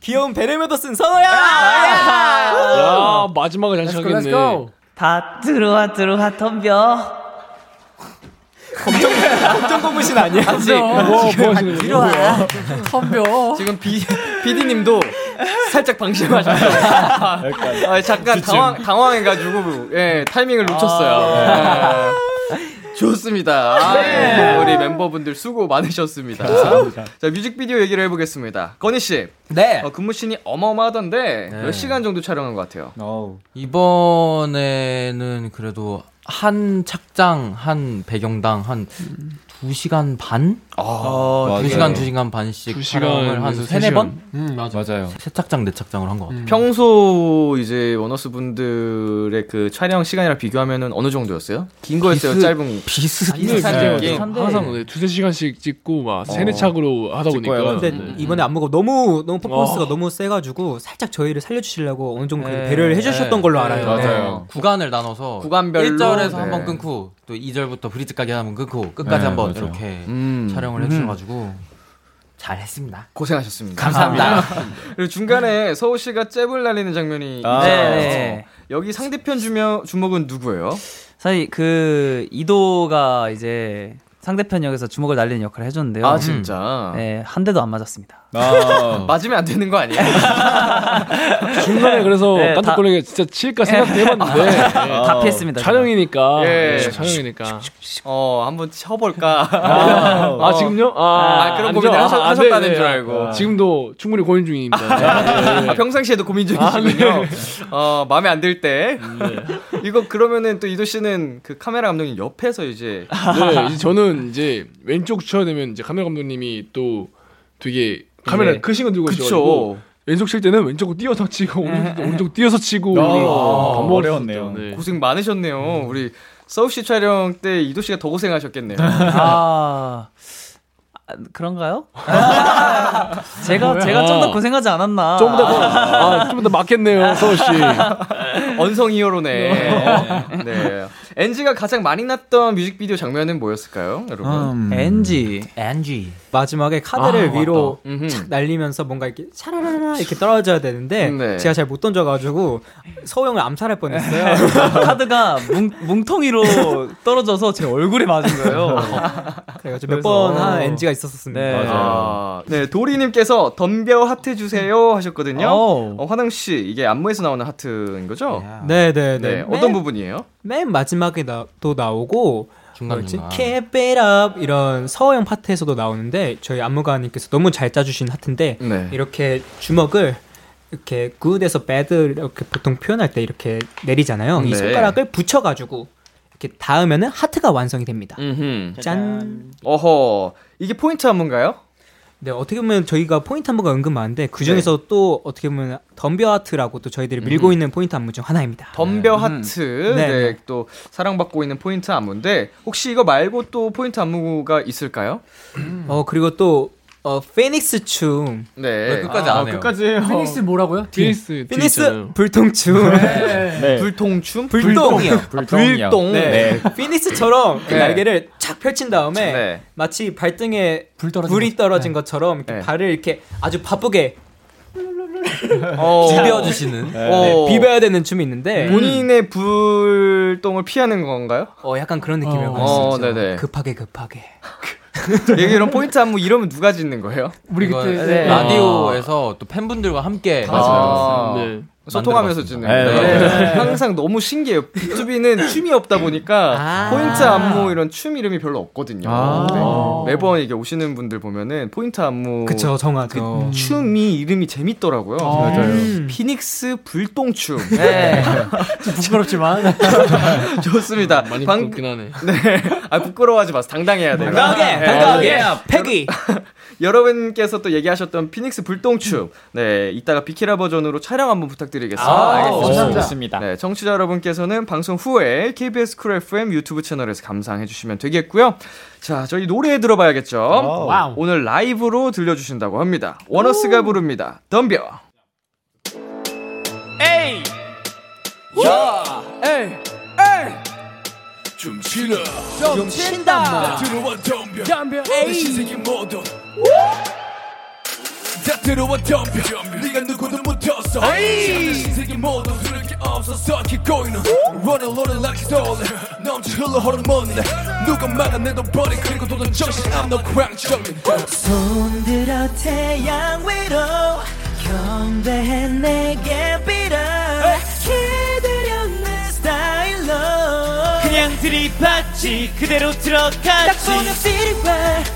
[SPEAKER 9] 귀여운 베르메도 쓴 선호야.
[SPEAKER 7] 야, 마지막을 잘
[SPEAKER 5] go.
[SPEAKER 6] 다 들어와 들어와 덤벼.
[SPEAKER 9] 검정 고무신 아니야?
[SPEAKER 2] 아직
[SPEAKER 7] 뭐, 뭐.
[SPEAKER 5] 덤벼.
[SPEAKER 2] 지금 비, PD님도 살짝 방심하셨어요. 아, 아, 잠깐 당황, 당황해가지고, 예, 타이밍을 놓쳤어요. 예. 좋습니다. 아, 우리 멤버분들 수고 많으셨습니다. 자, 뮤직비디오 얘기를 해보겠습니다. 건희 씨,
[SPEAKER 4] 네.
[SPEAKER 2] 어, 근무 신이 어마어마하던데,
[SPEAKER 4] 네.
[SPEAKER 2] 몇 시간 정도 촬영한 것 같아요?
[SPEAKER 8] 어우.
[SPEAKER 4] 이번에는 그래도 한 착장 한 배경당 한 두 시간 반?
[SPEAKER 2] 아,
[SPEAKER 8] 맞아요.
[SPEAKER 4] 두 시간 두 시간 반씩
[SPEAKER 7] 두
[SPEAKER 4] 촬영을 한
[SPEAKER 7] 시간에서
[SPEAKER 4] 세네
[SPEAKER 7] 세
[SPEAKER 4] 번?
[SPEAKER 5] 음 맞아.
[SPEAKER 8] 맞아요.
[SPEAKER 4] 세 착장 네 착장을 한 것 같아요.
[SPEAKER 2] 평소 이제 원어스 분들의 그 촬영 시간이랑 비교하면은 어느 정도였어요? 긴 거였어요?
[SPEAKER 4] 비슷-
[SPEAKER 2] 짧은
[SPEAKER 4] 비슷
[SPEAKER 2] 비슷한
[SPEAKER 8] 네.
[SPEAKER 2] 느낌?
[SPEAKER 7] 항상 네, 두세 시간씩 찍고 막 세네 착으로 하다 보니까.
[SPEAKER 9] 근데
[SPEAKER 7] 네.
[SPEAKER 9] 이번에 안무가 너무 너무 퍼포먼스가
[SPEAKER 7] 어.
[SPEAKER 9] 너무 세 가지고 살짝 저희를 살려 주시려고 어느 정도
[SPEAKER 4] 네.
[SPEAKER 9] 배려를 해 주셨던
[SPEAKER 4] 네.
[SPEAKER 9] 걸로
[SPEAKER 4] 네.
[SPEAKER 9] 알아요.
[SPEAKER 8] 맞아요.
[SPEAKER 4] 구간을 나눠서
[SPEAKER 2] 구간별로?
[SPEAKER 4] 1절에서
[SPEAKER 2] 네.
[SPEAKER 4] 한번 끊고 또 2절부터 브릿지까지 한번 끊고 끝까지
[SPEAKER 8] 네,
[SPEAKER 4] 한번
[SPEAKER 8] 맞아요.
[SPEAKER 4] 이렇게
[SPEAKER 2] 음.
[SPEAKER 4] 촬영을 해주셔가지고 잘했습니다.
[SPEAKER 2] 고생하셨습니다.
[SPEAKER 4] 감사합니다.
[SPEAKER 2] 그리고 중간에 서우 씨가 잽을 날리는 장면이
[SPEAKER 8] 아.
[SPEAKER 6] 네.
[SPEAKER 2] 여기 상대편 주명, 주먹은 누구예요?
[SPEAKER 6] 사실 그 이도가 이제 상대편 역에서 주먹을 날리는 역할을 해줬는데요.
[SPEAKER 2] 아 진짜.
[SPEAKER 6] 네, 한 대도 안 맞았습니다.
[SPEAKER 8] 아,
[SPEAKER 2] 맞으면 안 되는 거 아니에요?
[SPEAKER 7] 중간에 그래서
[SPEAKER 6] 네, 다-
[SPEAKER 7] 깜짝 놀라게 진짜 칠까 생각도 해봤는데. 네.
[SPEAKER 6] 다 피했습니다.
[SPEAKER 7] 촬영이니까.
[SPEAKER 2] 예.
[SPEAKER 7] 네, 촬영이니까.
[SPEAKER 2] 어 한번 쳐볼까.
[SPEAKER 7] 아, 지금요? 아,
[SPEAKER 2] 아, 그런
[SPEAKER 7] 아니죠.
[SPEAKER 2] 고민을 하셨,
[SPEAKER 7] 아,
[SPEAKER 2] 하셨다는
[SPEAKER 7] 네,
[SPEAKER 2] 줄
[SPEAKER 7] 네.
[SPEAKER 2] 알고.
[SPEAKER 7] 지금도 충분히 고민 중입니다. 네, 네.
[SPEAKER 2] 아, 평상시에도 고민 중이시군요. 어, 마음에 안 들 때. 이거 그러면은 또 이도 씨는 그 카메라 감독님 옆에서 이제
[SPEAKER 7] 네, 이제 저는 이제 왼쪽 쳐야 되면 이제 카메라 감독님이 또 되게 카메라
[SPEAKER 2] 네.
[SPEAKER 7] 크신 거 들고
[SPEAKER 2] 그쵸.
[SPEAKER 7] 왼쪽 칠 때는 왼쪽으로 뛰어서 치고 오른쪽, 오른쪽 뛰어서 치고
[SPEAKER 8] 아,
[SPEAKER 7] 반복을
[SPEAKER 8] 어려웠네요.
[SPEAKER 7] 네.
[SPEAKER 2] 고생 많으셨네요. 우리 서울 씨 촬영 때 이도 씨가 더 고생하셨겠네요.
[SPEAKER 6] 아, 아, 그런가요? 제가 제가 좀 더 고생하지 않았나.
[SPEAKER 7] 좀 더, 아, 좀더 맞겠네요, 서우 씨.
[SPEAKER 2] 언성 히어로네. 네. NG가 가장 많이 났던 뮤직비디오 장면은 뭐였을까요, 여러분?
[SPEAKER 6] 음. NG.
[SPEAKER 4] NG.
[SPEAKER 9] 마지막에 카드를
[SPEAKER 2] 아,
[SPEAKER 9] 위로
[SPEAKER 2] 맞다.
[SPEAKER 9] 착 날리면서 뭔가 이렇게 샤라라라 이렇게 떨어져야 되는데
[SPEAKER 2] 네.
[SPEAKER 9] 제가 잘 못 던져가지고 서우 형을 암살할 뻔했어요.
[SPEAKER 6] 카드가 뭉, 뭉텅이로 떨어져서 제 얼굴에 맞은 거예요.
[SPEAKER 9] 그래가지고 몇 번한 NG가 있었습니다.
[SPEAKER 6] 네.
[SPEAKER 2] 아, 네, 도리님께서 덤벼 하트 주세요 하셨거든요.
[SPEAKER 6] 오.
[SPEAKER 2] 어, 화능 씨, 이게 안무에서 나오는 하트인 거죠?
[SPEAKER 9] 네네네.
[SPEAKER 2] 네, 어떤 부분이에요?
[SPEAKER 9] 맨 마지막에 또 나오고
[SPEAKER 4] 중간
[SPEAKER 9] 뭐였지? Keep it up 이런 형 파트에서도 나오는데 저희 안무가님께서 너무 잘 짜주신 하트인데
[SPEAKER 2] 네.
[SPEAKER 9] 이렇게 주먹을 이렇게 good에서 bad 이렇게 보통 표현할 때 이렇게 내리잖아요. 이
[SPEAKER 2] 네.
[SPEAKER 9] 손가락을 붙여가지고 이렇게 닿으면은 하트가 완성이 됩니다.
[SPEAKER 2] 음흠.
[SPEAKER 9] 짠.
[SPEAKER 2] 어허, 이게 포인트 안무인가요?
[SPEAKER 9] 네 어떻게 보면 저희가 포인트 안무가 은근 많은데 그 중에서 또 어떻게 보면 덤벼 하트라고 또 저희들이 밀고 있는 포인트 안무 중 하나입니다.
[SPEAKER 2] 덤벼 하트,
[SPEAKER 9] 네,
[SPEAKER 2] 네,
[SPEAKER 9] 네.
[SPEAKER 2] 또 사랑받고 있는 포인트 안무인데 혹시 이거 말고 또 포인트 안무가 있을까요?
[SPEAKER 9] 어 그리고 또 어, 피닉스 춤.
[SPEAKER 2] 네,
[SPEAKER 4] 끝까지 안 해요.
[SPEAKER 8] 끝까지 해요.
[SPEAKER 5] 피닉스 뭐라고요?
[SPEAKER 9] phoenix, phoenix 불똥춤.
[SPEAKER 8] 네.
[SPEAKER 2] 불똥춤,
[SPEAKER 9] 불똥이요.
[SPEAKER 8] 불똥이요.
[SPEAKER 2] 불똥,
[SPEAKER 9] 네. phoenix처럼 그
[SPEAKER 2] 네.
[SPEAKER 9] 날개를 착 펼친 다음에
[SPEAKER 2] 네.
[SPEAKER 9] 마치 발등에
[SPEAKER 5] 불 떨어진
[SPEAKER 9] 불이
[SPEAKER 5] 것-
[SPEAKER 9] 떨어진 것처럼 이렇게
[SPEAKER 2] 네.
[SPEAKER 9] 발을 이렇게 아주 바쁘게
[SPEAKER 2] 어,
[SPEAKER 4] 비벼주시는.
[SPEAKER 9] 네,
[SPEAKER 2] 어,
[SPEAKER 9] 비벼야 되는 춤이 있는데
[SPEAKER 2] 본인의 불똥을 피하는 건가요?
[SPEAKER 9] 어 약간 그런 느낌이라고
[SPEAKER 5] 어.
[SPEAKER 2] 어.
[SPEAKER 9] 급하게 급하게.
[SPEAKER 2] 이게 이런 포인트 안무 이러면 누가 짓는 거예요?
[SPEAKER 5] 우리 그때
[SPEAKER 2] 네.
[SPEAKER 4] 라디오에서 또 팬분들과 함께
[SPEAKER 2] 아,
[SPEAKER 7] 네.
[SPEAKER 2] 소통하면서 짓는
[SPEAKER 8] 네,
[SPEAKER 2] 거예요.
[SPEAKER 8] 네,
[SPEAKER 2] 네. 항상 너무 신기해요. B2B는 춤이 없다 보니까
[SPEAKER 9] 아.
[SPEAKER 2] 포인트 안무 이런 춤 이름이 별로 없거든요.
[SPEAKER 8] 아.
[SPEAKER 2] 네. 매번 이게 오시는 분들 보면은 포인트 안무
[SPEAKER 9] 그쵸 정하죠.
[SPEAKER 2] 그 춤이 이름이 재밌더라고요.
[SPEAKER 5] 맞아요.
[SPEAKER 9] 음.
[SPEAKER 2] 피닉스 불똥춤.
[SPEAKER 6] 네.
[SPEAKER 5] 좀 부끄럽지만
[SPEAKER 2] 좋습니다.
[SPEAKER 7] 많이
[SPEAKER 2] 방-
[SPEAKER 7] 부끄럽긴 하네.
[SPEAKER 2] 네. 아 부끄러워하지 마세요. 당당해야 돼요.
[SPEAKER 9] 당당하게
[SPEAKER 2] 네.
[SPEAKER 9] 당당하게 패기.
[SPEAKER 2] 여러분께서 또 얘기하셨던 피닉스 불똥춤. 네, 이따가 비키라 버전으로 촬영 한번 부탁드리겠습니다.
[SPEAKER 8] 아,
[SPEAKER 2] 알겠습니다.
[SPEAKER 8] 알겠습니다. 좋습니다.
[SPEAKER 2] 네, 청취자 여러분께서는 방송 후에 KBS 쿨 FM 유튜브 채널에서 감상해 주시면 되겠고요. 자, 저희 노래 들어봐야겠죠.
[SPEAKER 5] wow.
[SPEAKER 2] 오늘 라이브로 들려주신다고 합니다. 원어스가 부릅니다. 덤벼.
[SPEAKER 10] 좀 치러
[SPEAKER 5] 좀 친다.
[SPEAKER 10] 들어와 덤벼.
[SPEAKER 5] 덤벼.
[SPEAKER 10] 내 신세계 모두 다 들어와 덤벼. 네가 누구도 못했어 내 신세계 모두 들을 게 없어서 keep going Running running like stolen 넘치 흘러 호르몬 누가 막아내도 버리. 그리고 도전 정신. I'm no 광적인
[SPEAKER 3] 손들어 태양 위로 경배해 내게 빌어. 기다려 그냥 들이받지 그대로 들어가지. 딱 보면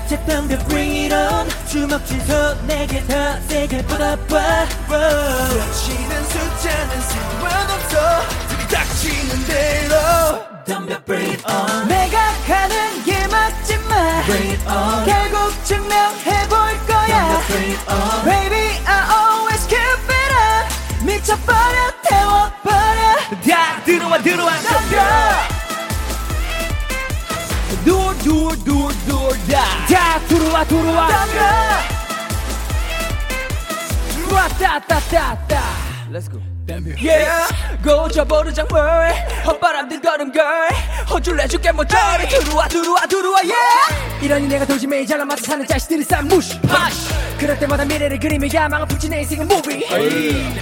[SPEAKER 3] 제땀겨 bring it on. 주먹 쥐서 내게 더 세게 뻗어봐
[SPEAKER 10] 치는 숫자는 상관없어. 들이닥치는 대로.
[SPEAKER 3] 덤벼 bring it on 내가 가는 길 막지 마. Bring it on 따따따따. Let's go. Yeah. 고쳐버리자 뭘 헛바람들 걸음 걸. 호줄 내줄게 모조리 들어와 들어와 들어와 yeah. 이러니 내가 도심에 잘라맞아 사는 자식들이 싼 무시. 파시 그럴 때마다 미래를 그리며 야망을 붙인 내 인생은 무비.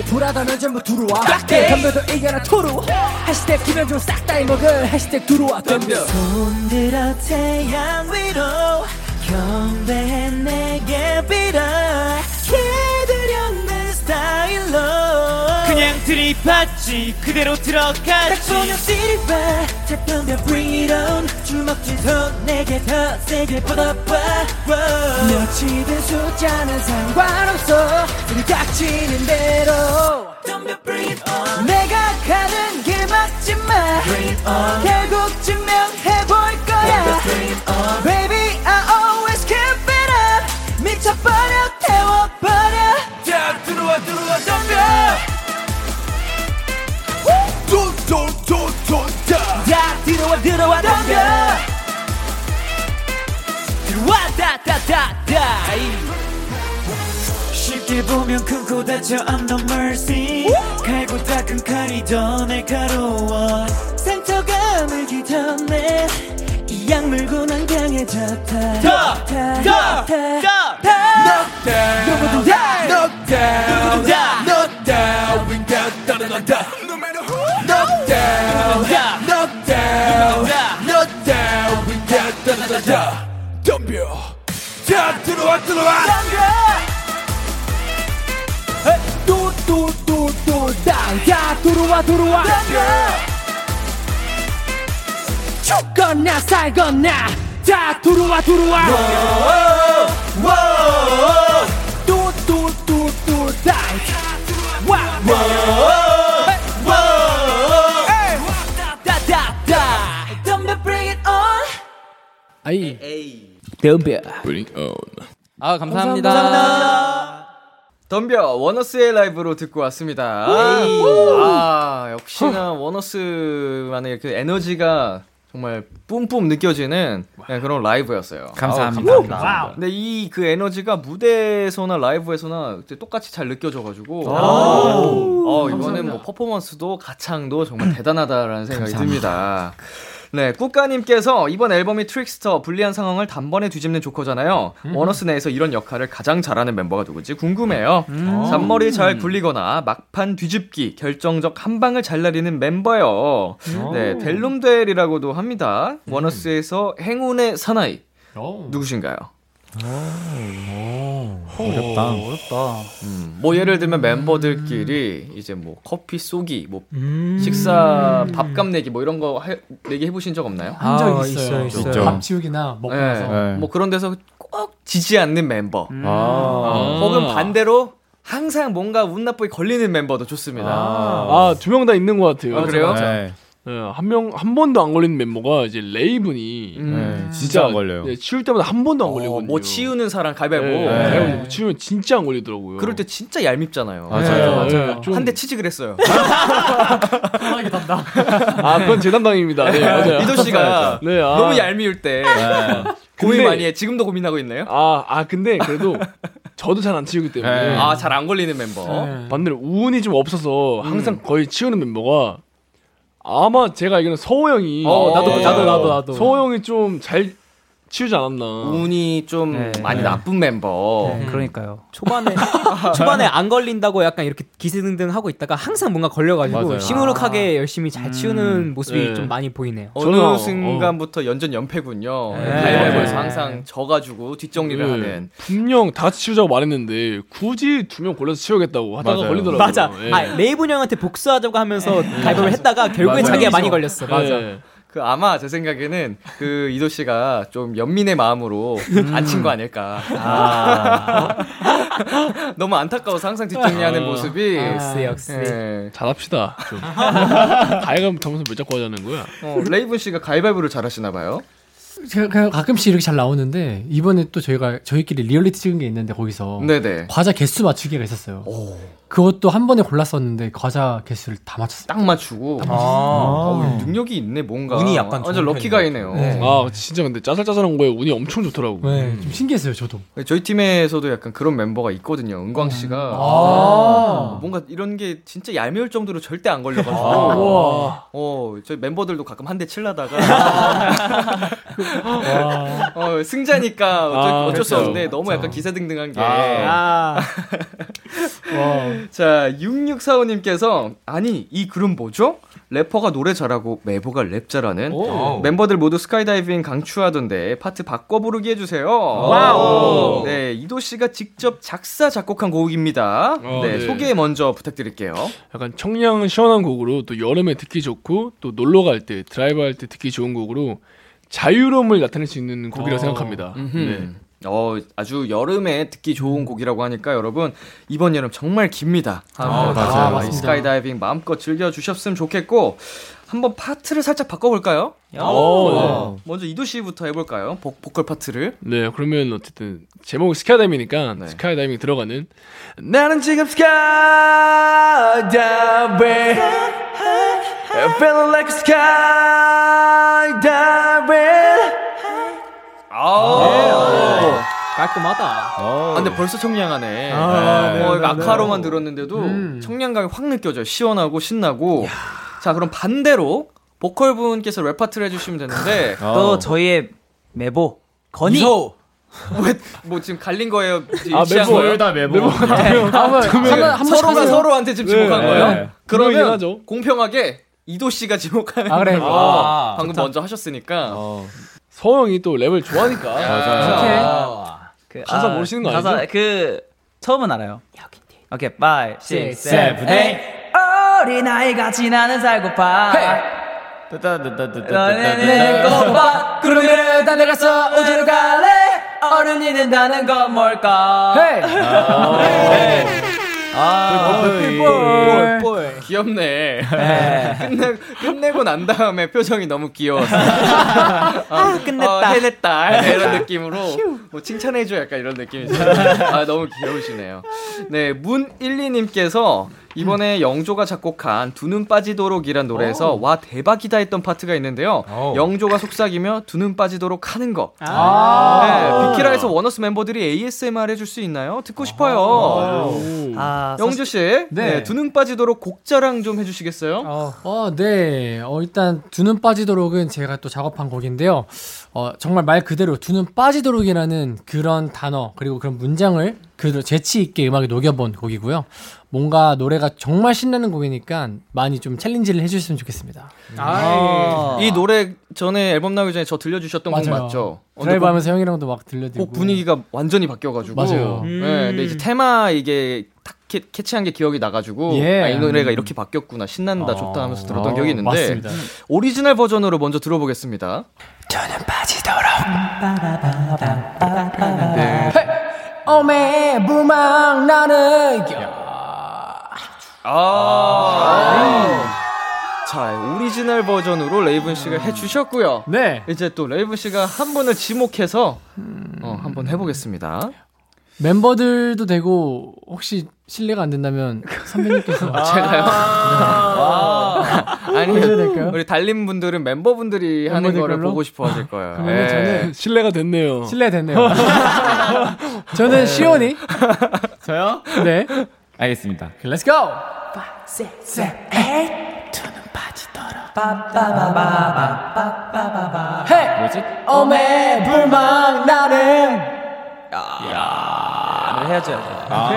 [SPEAKER 3] 불하다면 전부 들어와. 덤벼도 이겨라 투루. 해시태그 김현중 싹다 해먹을 해시태그 들어와. 덤벼. 손들어 태양 위로 경배해 내게 빌어 그냥 들이받지. 그대로 들어가지. 딱 보면 찌릿봐 잠깐만 bring it on. 주먹 쥐서 내게 더 세게 뻗어봐. 며칠된 숫자는 상관없어. 들이닥치는 대로. 덤벼 bring it on. 내가 가는 길 막지 마. Bring it on. 결국 증명해볼 거야
[SPEAKER 10] 들어와 덤벼
[SPEAKER 3] 들어와 다다다다. 넓게 보면 큰코 다쳐 I'm no mercy. 갈고 닦은 칼이 더 날카로워. 상처감을 이 약물고 난 강해졌다
[SPEAKER 10] 더, 더,
[SPEAKER 3] 더,
[SPEAKER 10] 누구든 다 Knock down Knock down We got 따라간다 No matter who. Knock down 들어와 들어와
[SPEAKER 3] 또또또또땅다 들어와 들어와! 죽거나 살거나 다 들어와 들어와! 또또또또땅! 와와와다다다! 덤벼 bring it on
[SPEAKER 5] 아
[SPEAKER 4] 감사합니다.
[SPEAKER 2] 덤벼 원어스의 라이브로 듣고 왔습니다. 아 역시나 원어스만의 그 에너지가 정말 뿜뿜 느껴지는 네, 그런 라이브였어요.
[SPEAKER 6] 감사합니다.
[SPEAKER 2] 아우, 감사합니다. 근데 이 그 에너지가 무대에서나 라이브에서나 똑같이 잘 느껴져가지고 어, 이거는 뭐 퍼포먼스도 가창도 정말 대단하다라는 생각이 듭니다. 네, 꾸까님께서 이번 앨범이 Trickster 불리한 상황을 단번에 뒤집는 조커잖아요. 원어스 내에서 이런 역할을 가장 잘하는 멤버가 누구지 궁금해요. 잔머리 잘 굴리거나 막판 뒤집기, 결정적 한 방을 잘 날리는 멤버요. 네, 될놈될이라고도 합니다. 원어스에서 행운의 사나이 누구신가요?
[SPEAKER 8] 어렵다.
[SPEAKER 6] 어렵다.
[SPEAKER 2] 음, 뭐 예를 들면 멤버들끼리 이제 뭐 커피 쏘기, 뭐 식사 밥값 내기 뭐 이런 거 해, 내기 해보신 적 없나요?
[SPEAKER 5] 한적
[SPEAKER 9] 아,
[SPEAKER 5] 있어요.
[SPEAKER 9] 있어요, 있어요.
[SPEAKER 5] 밥 치우기나 먹고
[SPEAKER 2] 네.
[SPEAKER 5] 나서.
[SPEAKER 8] 네.
[SPEAKER 2] 뭐 그런 데서 꼭 지지 않는 멤버,
[SPEAKER 8] 아.
[SPEAKER 2] 어, 혹은 반대로 항상 뭔가 운 나쁘게 걸리는 멤버도 좋습니다.
[SPEAKER 7] 아, 두 명 다 있는 것 같아요.
[SPEAKER 2] 아, 그래요?
[SPEAKER 8] 네.
[SPEAKER 7] 한 명, 한 번도 안 걸리는 멤버가 이제 레이븐이.
[SPEAKER 2] 음.
[SPEAKER 8] 네, 진짜 안 걸려요.
[SPEAKER 7] 네, 치울 때마다 한 번도 안
[SPEAKER 2] 어,
[SPEAKER 7] 걸리거든요.
[SPEAKER 2] 뭐 치우는 사람 가위바위보.
[SPEAKER 7] 네,
[SPEAKER 2] 네.
[SPEAKER 7] 뭐 치우면 진짜 안 걸리더라고요.
[SPEAKER 2] 그럴 때 진짜 얄밉잖아요.
[SPEAKER 8] 맞아요.
[SPEAKER 7] 네, 네, 좀-
[SPEAKER 2] 한대 치지 그랬어요.
[SPEAKER 5] 편하게 담당.
[SPEAKER 7] 아, 그건 제 담당입니다. 네, 맞아요.
[SPEAKER 2] 이도 씨가
[SPEAKER 7] 네, 아.
[SPEAKER 2] 너무 얄미울 때 고민
[SPEAKER 7] 근데-
[SPEAKER 2] 많이 해. 지금도 고민하고 있나요?
[SPEAKER 7] 아, 아, 근데 그래도 저도 잘 안 치우기 때문에.
[SPEAKER 8] 네.
[SPEAKER 2] 아, 잘 안 걸리는 멤버.
[SPEAKER 5] 네.
[SPEAKER 7] 반대로 운이 좀 없어서
[SPEAKER 2] 음.
[SPEAKER 7] 항상 거의 치우는 멤버가 아마 제가 알기로는 서호 형이
[SPEAKER 2] 어,
[SPEAKER 5] 나도,
[SPEAKER 2] 네.
[SPEAKER 5] 나도, 나도, 나도.
[SPEAKER 7] 서호 형이 좀 잘 치우지 않았나.
[SPEAKER 2] 운이 좀
[SPEAKER 6] 네.
[SPEAKER 2] 많이 나쁜 멤버.
[SPEAKER 6] 네, 그러니까요.
[SPEAKER 9] 초반에 초반에 안 걸린다고 약간 이렇게 기세등등 하고 있다가 항상 뭔가 걸려가지고
[SPEAKER 8] 맞아요.
[SPEAKER 9] 시무룩하게 열심히 잘 치우는 모습이
[SPEAKER 7] 네.
[SPEAKER 9] 좀 많이 보이네요.
[SPEAKER 2] 어느
[SPEAKER 7] 저는,
[SPEAKER 2] 순간부터 연전 연패군요.
[SPEAKER 9] 네.
[SPEAKER 2] 가위바위보에서
[SPEAKER 9] 네.
[SPEAKER 2] 항상 져가지고 뒷정리를
[SPEAKER 7] 네.
[SPEAKER 2] 하는.
[SPEAKER 7] 분명 다 같이 치우자고 말했는데 굳이 두 명 골라서 치우겠다고 하다가
[SPEAKER 8] 맞아요.
[SPEAKER 7] 걸리더라고요.
[SPEAKER 9] 맞아.
[SPEAKER 7] 예.
[SPEAKER 9] 아, 레이븐 형한테 복수하자고 하면서 가위바위보 했다가 결국엔
[SPEAKER 8] 맞아요.
[SPEAKER 9] 자기가 많이 걸렸어.
[SPEAKER 7] 예.
[SPEAKER 2] 그 아마 제 생각에는 그 이도 씨가 좀 연민의 마음으로 안친 거 아닐까. 너무 안타까워서 항상 뒷정리하는
[SPEAKER 7] 아.
[SPEAKER 2] 모습이.
[SPEAKER 9] 역시 역시.
[SPEAKER 2] 예.
[SPEAKER 7] 잘합시다. 좀. 가위가 타면서 왜 자꾸 하자는 거야?
[SPEAKER 2] 어, 레이븐 씨가 가위바위보를 잘하시나 봐요.
[SPEAKER 5] 제가 가끔씩 이렇게 잘 나오는데 이번에 또 저희가 저희끼리 리얼리티 찍은 게 있는데 거기서
[SPEAKER 2] 네네.
[SPEAKER 5] 과자 개수 맞추기가 있었어요. 그것도 한 번에 골랐었는데 과자 개수를 다 맞췄어요.
[SPEAKER 2] 딱 맞추고.
[SPEAKER 5] 딱 맞췄어요.
[SPEAKER 2] 어, 능력이 있네 뭔가.
[SPEAKER 4] 운이 약간
[SPEAKER 2] 완전
[SPEAKER 4] 좋은
[SPEAKER 2] lucky guy네요.
[SPEAKER 5] 네.
[SPEAKER 7] 아 진짜 근데 짜잘짜잘한 거에 운이 엄청 좋더라고.
[SPEAKER 5] 네, 좀 신기했어요 저도.
[SPEAKER 2] 저희 팀에서도 약간 그런 멤버가 있거든요. 은광 씨가
[SPEAKER 5] 아.
[SPEAKER 2] 어, 뭔가 이런 게 진짜 얄미울 정도로 절대 안 걸려가지고.
[SPEAKER 7] 와.
[SPEAKER 2] 어, 저희 멤버들도 가끔 한 대 칠라다가 어, 승자니까 어쩔,
[SPEAKER 7] 아,
[SPEAKER 2] 어쩔 수
[SPEAKER 7] 그렇죠.
[SPEAKER 2] 없는데 너무 약간 기세등등한 게.
[SPEAKER 9] 아,
[SPEAKER 2] 자, 6645님께서 아니 이 그룹 뭐죠? 래퍼가 노래 잘하고 메보가 랩 잘하는 멤버들 모두 스카이다이빙 강추하던데 파트 바꿔 부르기 해주세요. 와우. 네, 이도 씨가 직접 작사 작곡한 곡입니다.
[SPEAKER 7] 어,
[SPEAKER 2] 네,
[SPEAKER 7] 네.
[SPEAKER 2] 소개 먼저 부탁드릴게요.
[SPEAKER 7] 약간 청량 시원한 곡으로 또 여름에 듣기 좋고 또 놀러 갈 때 드라이브 할 때 듣기 좋은 곡으로 자유로움을 나타낼 수 있는 곡이라 고 생각합니다. 네.
[SPEAKER 2] 어, 아주 여름에 듣기 좋은 곡이라고 하니까 여러분 이번 여름 정말 깁니다.
[SPEAKER 5] 아,
[SPEAKER 2] 네,
[SPEAKER 5] 맞아요.
[SPEAKER 2] 이 스카이다이빙 마음껏 즐겨 주셨으면 좋겠고 한번 파트를 살짝 바꿔볼까요?
[SPEAKER 7] 오,
[SPEAKER 2] 네. 먼저 이도 씨부터 해볼까요? 보, 보컬 파트를.
[SPEAKER 7] 네, 그러면 어쨌든 제목이 스카이다이빙이니까
[SPEAKER 2] 네.
[SPEAKER 7] 스카이다이빙 들어가는 나는 지금 스카이다이빙 feeling like a skydiver
[SPEAKER 2] 아,
[SPEAKER 9] 깔끔하다.
[SPEAKER 2] 아, 근데 벌써 청량하네.
[SPEAKER 5] 아,
[SPEAKER 2] 네.
[SPEAKER 5] 네,
[SPEAKER 2] 뭐
[SPEAKER 5] 네,
[SPEAKER 2] 아카로만
[SPEAKER 5] 네.
[SPEAKER 2] 들었는데도
[SPEAKER 5] 음.
[SPEAKER 2] 청량감이 확 느껴져요. 시원하고 신나고. 자, 그럼 반대로 보컬 분께서 랩 파트를 해주시면 되는데
[SPEAKER 6] 또 저희의 메보 건이
[SPEAKER 2] 왜, 뭐 지금 갈린 거예요?
[SPEAKER 7] 아,
[SPEAKER 2] 일치한
[SPEAKER 7] 메보.
[SPEAKER 2] 거예요?
[SPEAKER 7] 다 메보.
[SPEAKER 5] 한 번씩
[SPEAKER 2] 서로가. 서로한테 지금 지목한
[SPEAKER 7] 네,
[SPEAKER 2] 거예요?
[SPEAKER 7] 네.
[SPEAKER 2] 그러면. 공평하게 이도 씨가 지목하는
[SPEAKER 5] 아, 그래.
[SPEAKER 4] 아,
[SPEAKER 2] 방금 먼저 하셨으니까.
[SPEAKER 7] 서영이 또 랩을 좋아하니까.
[SPEAKER 6] 맞아요. 그,
[SPEAKER 7] 가사 모르시는 거
[SPEAKER 6] 가사,
[SPEAKER 7] 아니죠?
[SPEAKER 6] 그 처음은 알아요. 오케이, 5, 6, 7,
[SPEAKER 5] seven,
[SPEAKER 6] 8 어린 아이가 지나는 살고파. 너네는 꼬바 구름이를 다 내가서 우주로 갈래 어른이 된다는 건 뭘까
[SPEAKER 2] 아, 귀엽네. 끝내, 끝내고 난 다음에 표정이 너무 귀여웠어. 아, 끝냈다. 해냈다. 이런 느낌으로 뭐 칭찬해줘 약간 이런 느낌이죠. 아, 너무 귀여우시네요. 네, 문12님께서 이번에 영조가 작곡한 두 눈 빠지도록이란 노래에서 와 대박이다 했던 파트가 있는데요. 영조가 속삭이며 두 눈 빠지도록 하는 거. 네, 비키라에서 원어스 멤버들이 ASMR 해줄 수 있나요? 듣고 싶어요.
[SPEAKER 6] 아,
[SPEAKER 2] 영조 씨,
[SPEAKER 5] 네.
[SPEAKER 2] 네, 두 눈 빠지도록 곡 자랑 좀 해주시겠어요?
[SPEAKER 5] 어, 네. 어, 일단 두 눈 빠지도록은 제가 또 작업한 곡인데요. 어, 정말 말 그대로 두 눈 빠지도록이라는 그런 단어 그리고 그런 문장을 그대로 재치 있게 음악에 녹여본 곡이고요. 뭔가 노래가 정말 신나는 곡이니까 많이 좀 챌린지를 해주셨으면 좋겠습니다.
[SPEAKER 6] 아,
[SPEAKER 2] 이 노래 전에 앨범 나오기 전에 저 들려주셨던 곡
[SPEAKER 5] 맞아요.
[SPEAKER 2] 맞죠? 어,
[SPEAKER 5] 드라이브
[SPEAKER 2] 근데
[SPEAKER 5] 하면서 형이랑도 막 들려드리고.
[SPEAKER 2] 곡 분위기가 완전히 바뀌어가지고.
[SPEAKER 5] 맞아요.
[SPEAKER 2] 네, 근데 이제 테마 이게 딱 캐, catchy한 게 기억이 나가지고
[SPEAKER 5] 예.
[SPEAKER 2] 아, 이 노래가 이렇게 바뀌었구나 신난다 좋다 하면서 들었던
[SPEAKER 5] 어,
[SPEAKER 2] 기억이 있는데
[SPEAKER 5] 맞습니다.
[SPEAKER 2] 오리지널 버전으로 먼저 들어보겠습니다.
[SPEAKER 5] 어메 부망 나는
[SPEAKER 2] 아. 자, 오리지널 버전으로 레이븐 씨가 해주셨고요.
[SPEAKER 5] 네
[SPEAKER 2] 이제 또 레이븐 씨가 한 분을 지목해서 어, 한번 해보겠습니다.
[SPEAKER 5] 멤버들도 되고 혹시 실례가 안 된다면 선배님께서
[SPEAKER 2] 제가요? 아니,
[SPEAKER 5] 해줘야 될까요?
[SPEAKER 2] 우리 달님 분들은 멤버분들이 하는 거를
[SPEAKER 5] 걸로?
[SPEAKER 2] 보고 싶어 하실 거예요.
[SPEAKER 5] 그러면
[SPEAKER 2] 예.
[SPEAKER 5] 저는
[SPEAKER 7] 신뢰가 됐네요.
[SPEAKER 5] 실례 됐네요. 저는 시온이
[SPEAKER 8] 저요?
[SPEAKER 5] 네
[SPEAKER 8] 알겠습니다.
[SPEAKER 5] 렛츠 고.
[SPEAKER 8] 뭐지?
[SPEAKER 5] 어메 불망 나는
[SPEAKER 6] 아, 해야죠.
[SPEAKER 2] 아,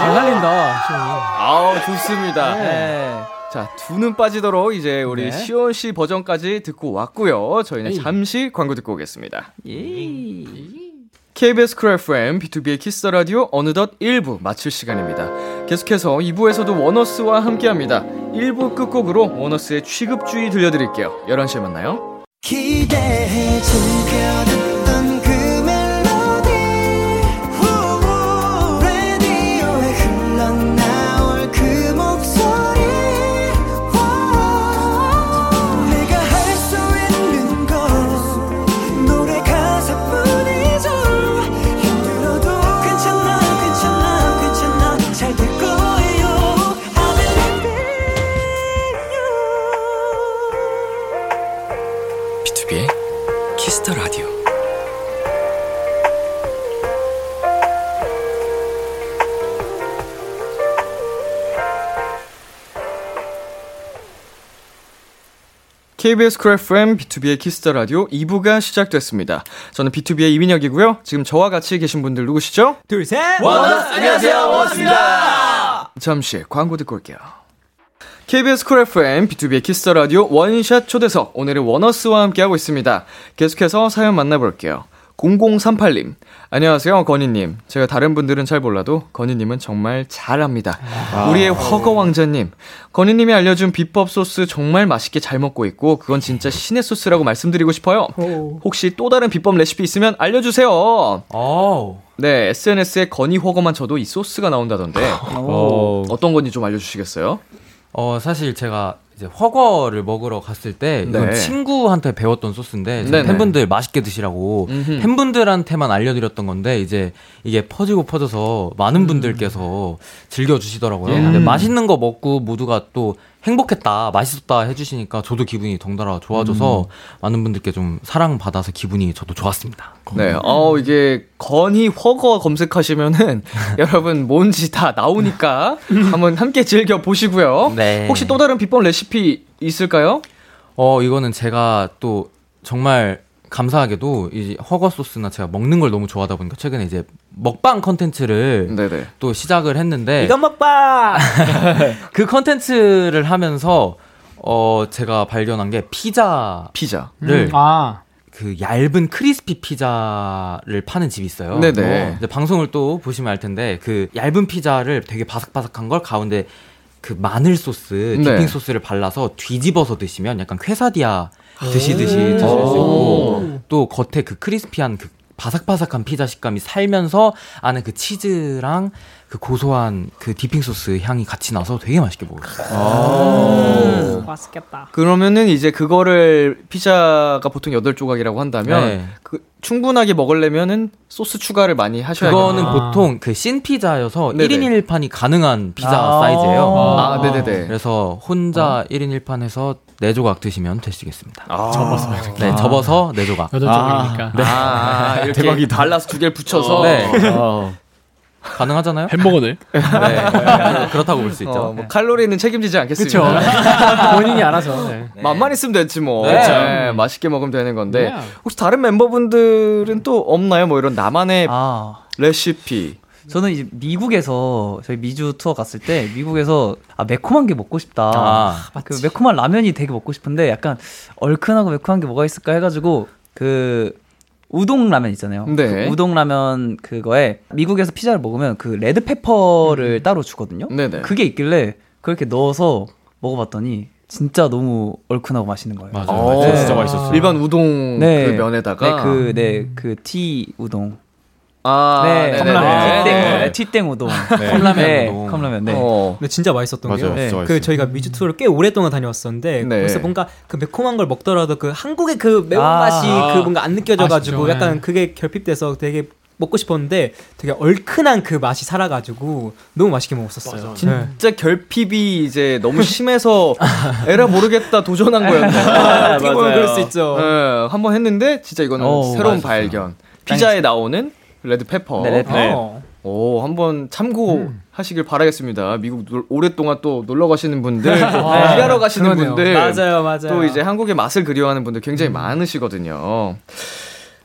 [SPEAKER 5] 잘 살린다 시온이.
[SPEAKER 2] 아우, 좋습니다.
[SPEAKER 6] 네.
[SPEAKER 2] 자, 두 눈 빠지도록 이제 우리
[SPEAKER 5] 네.
[SPEAKER 2] 시온 씨 버전까지 듣고 왔고요. 저희는
[SPEAKER 5] 에이.
[SPEAKER 2] 잠시 광고 듣고 오겠습니다.
[SPEAKER 6] 예.
[SPEAKER 2] KBS Cool FM, BTOB의 Kiss the Radio 어느덧 1부 마칠 시간입니다. 계속해서 2부에서도 원어스와 함께합니다. 1부 끝곡으로 원어스의 취급주의 들려드릴게요. 11시에 만나요.
[SPEAKER 3] 기대해 즐겨
[SPEAKER 2] KBS Cool FM, BTOB의 Kiss the Radio 2부가 시작됐습니다. 저는 BTOB의 이민혁이고요. 지금 저와 같이 계신 분들 누구시죠?
[SPEAKER 9] 둘, 셋!
[SPEAKER 2] 안녕하세요, 원어스입니다. 잠시 광고 듣고 올게요. KBS 쿨 FM, B2B의 키스터 라디오 원샷 초대석. 오늘은 원어스와 함께하고 있습니다. 계속해서 사연 만나볼게요. 0038님. 안녕하세요, 건희님. 제가 다른 분들은 잘 몰라도 건희님은 정말 잘합니다. 우리의 허거 왕자님. 건희님이 알려준 비법 소스 정말 맛있게 잘 먹고 있고, 그건 진짜 신의 소스라고 말씀드리고 싶어요. 혹시 또 다른 비법 레시피 있으면 알려주세요.
[SPEAKER 4] 어.
[SPEAKER 2] 네, SNS에 건이 허거만 쳐도 이 소스가 나온다던데.
[SPEAKER 8] 어,
[SPEAKER 2] 어떤 건지 좀 알려주시겠어요?
[SPEAKER 4] 어, 사실 제가 이제 허거를 먹으러 갔을 때
[SPEAKER 2] 네.
[SPEAKER 4] 친구한테 배웠던 소스인데. 팬분들 맛있게 드시라고
[SPEAKER 2] 음흠.
[SPEAKER 4] 팬분들한테만 알려드렸던 건데 이제 이게 퍼지고 퍼져서 많은 분들께서 즐겨 주시더라고요.
[SPEAKER 2] 음.
[SPEAKER 4] 근데 맛있는 거 먹고 모두가 또 행복했다, 맛있었다 해주시니까 저도 기분이 덩달아 좋아져서 많은 분들께 좀 사랑받아서 기분이 저도 좋았습니다.
[SPEAKER 2] 네, 어, 이게 건이 허거 검색하시면은 여러분 뭔지 다 나오니까 한번 함께 즐겨 보시고요.
[SPEAKER 4] 네.
[SPEAKER 2] 혹시 또 다른 비법 레시피 있을까요?
[SPEAKER 4] 어, 이거는 제가 또 정말 감사하게도 이 훠궈 소스나 제가 먹는 걸 너무 좋아하다 보니까 최근에 이제 먹방 컨텐츠를
[SPEAKER 2] 네네.
[SPEAKER 4] 또 시작을 했는데
[SPEAKER 9] 이건 먹방.
[SPEAKER 4] 그 컨텐츠를 하면서 어 제가 발견한 게 피자를
[SPEAKER 2] 피자.
[SPEAKER 5] 음, 아.
[SPEAKER 4] 그 얇은 crispy 피자를 파는 집이 있어요.
[SPEAKER 2] 네네.
[SPEAKER 4] 이제 방송을 또 보시면 알 텐데 그 얇은 피자를 되게 바삭바삭한 걸 가운데 그 마늘 소스,
[SPEAKER 2] 네.
[SPEAKER 4] dipping 소스를 발라서 뒤집어서 드시면 약간 퀘사디아 드시듯이 드실 수 있고 또 겉에 그 크리스피한 그 바삭바삭한 피자 식감이 살면서 안에 그 치즈랑 그 고소한 그 디핑 소스 향이 같이 나서 되게 맛있게 먹었어요.
[SPEAKER 9] 맛있겠다.
[SPEAKER 2] 그러면은 이제 그거를 피자가 보통 8조각이라고 한다면
[SPEAKER 4] 네.
[SPEAKER 2] 그 충분하게 먹으려면은 소스 추가를 많이 하셔야겠네요.
[SPEAKER 4] 그거는 보통 그 신 피자여서
[SPEAKER 2] 네네.
[SPEAKER 4] 1인 1판이 가능한 피자
[SPEAKER 5] 아.
[SPEAKER 4] 사이즈예요.
[SPEAKER 2] 아, 네네네.
[SPEAKER 4] 그래서 혼자 1인 1판 해서 4조각 드시면 되시겠습니다.
[SPEAKER 2] 아,
[SPEAKER 5] 접어서.
[SPEAKER 4] 네, 접어서 4조각.
[SPEAKER 5] 여덟 쪽이니까.
[SPEAKER 2] 아, 이렇게 대박이다. 발라서 두 개를 붙여서
[SPEAKER 4] 네.
[SPEAKER 8] 어.
[SPEAKER 4] 가능하잖아요?
[SPEAKER 7] 햄버거네.
[SPEAKER 4] 네. 그렇다고 볼 수 있죠.
[SPEAKER 2] 어, 뭐 칼로리는 책임지지. 않겠습니다.
[SPEAKER 5] 본인이 알아서. 네.
[SPEAKER 2] 맛만 있으면 됐지 뭐.
[SPEAKER 4] 네.
[SPEAKER 2] 네, 맛있게 먹으면 되는 건데.
[SPEAKER 5] 네.
[SPEAKER 2] 혹시 다른 멤버분들은 또 없나요? 뭐 이런 나만의
[SPEAKER 6] 아,
[SPEAKER 2] 레시피.
[SPEAKER 6] 저는 이제 미국에서 저희 미주 투어 갔을 때 미국에서 아 매콤한 게 먹고 싶다.
[SPEAKER 4] 아,
[SPEAKER 6] 그 매콤한 라면이 되게 먹고 싶은데 약간 얼큰하고 매콤한 게 뭐가 있을까 해가지고 그 우동 라면 있잖아요.
[SPEAKER 2] 네.
[SPEAKER 6] 그 우동 라면 그거에 미국에서 피자를 먹으면 그 red pepper를 따로 주거든요.
[SPEAKER 2] 네네.
[SPEAKER 6] 그게 있길래 그렇게 넣어서 먹어봤더니 진짜 너무 얼큰하고 맛있는 거예요.
[SPEAKER 4] 맞아요.
[SPEAKER 2] 어,
[SPEAKER 4] 맞아요.
[SPEAKER 8] 진짜 맛있었어요.
[SPEAKER 2] 일반 우동
[SPEAKER 6] 네.
[SPEAKER 2] 그 면에다가.
[SPEAKER 6] 네, 그, 네, 그, 티 우동.
[SPEAKER 2] 아,
[SPEAKER 6] 네. 컵라면. 티
[SPEAKER 2] 네.
[SPEAKER 6] 땡, 티땡 우동.
[SPEAKER 4] 컵라면
[SPEAKER 6] 네,
[SPEAKER 4] 우동.
[SPEAKER 6] 컵라면, 네.
[SPEAKER 2] 어.
[SPEAKER 9] 근데 진짜 맛있었던
[SPEAKER 8] 맞아요.
[SPEAKER 9] 게요.
[SPEAKER 6] 네.
[SPEAKER 8] 진짜
[SPEAKER 9] 그. 저희가 미주 투어를 꽤 오랫동안 다녀왔었는데
[SPEAKER 2] 네.
[SPEAKER 9] 그래서 뭔가 그 매콤한 걸 먹더라도 그 한국의 그 매운맛이
[SPEAKER 6] 아.
[SPEAKER 9] 그 뭔가 안 느껴져가지고. 약간
[SPEAKER 5] 네.
[SPEAKER 9] 그게 결핍돼서 되게 먹고 싶었는데 되게 얼큰한 그 맛이 살아가지고 너무 맛있게 먹었었어요. 네.
[SPEAKER 2] 진짜 결핍이 이제 너무 심해서 에라 모르겠다 도전한 거였나.
[SPEAKER 9] 어떻게 보면 그럴 수 있죠.
[SPEAKER 2] 네, 한번 했는데 진짜 이거는
[SPEAKER 6] 오,
[SPEAKER 2] 새로운
[SPEAKER 4] 맛있었어요.
[SPEAKER 2] 발견. 피자에 나오는 red pepper.
[SPEAKER 6] 네, red pepper.
[SPEAKER 9] 어.
[SPEAKER 2] 오, 한번 참고하시길 바라겠습니다. 미국 놀- 오랫동안 또 놀러 가시는 분들, 또
[SPEAKER 5] 아,
[SPEAKER 2] 일하러 가시는
[SPEAKER 5] 그러네요.
[SPEAKER 2] 분들,
[SPEAKER 9] 맞아요, 맞아요.
[SPEAKER 2] 또 이제 한국의 맛을 그리워하는 분들 굉장히 많으시거든요.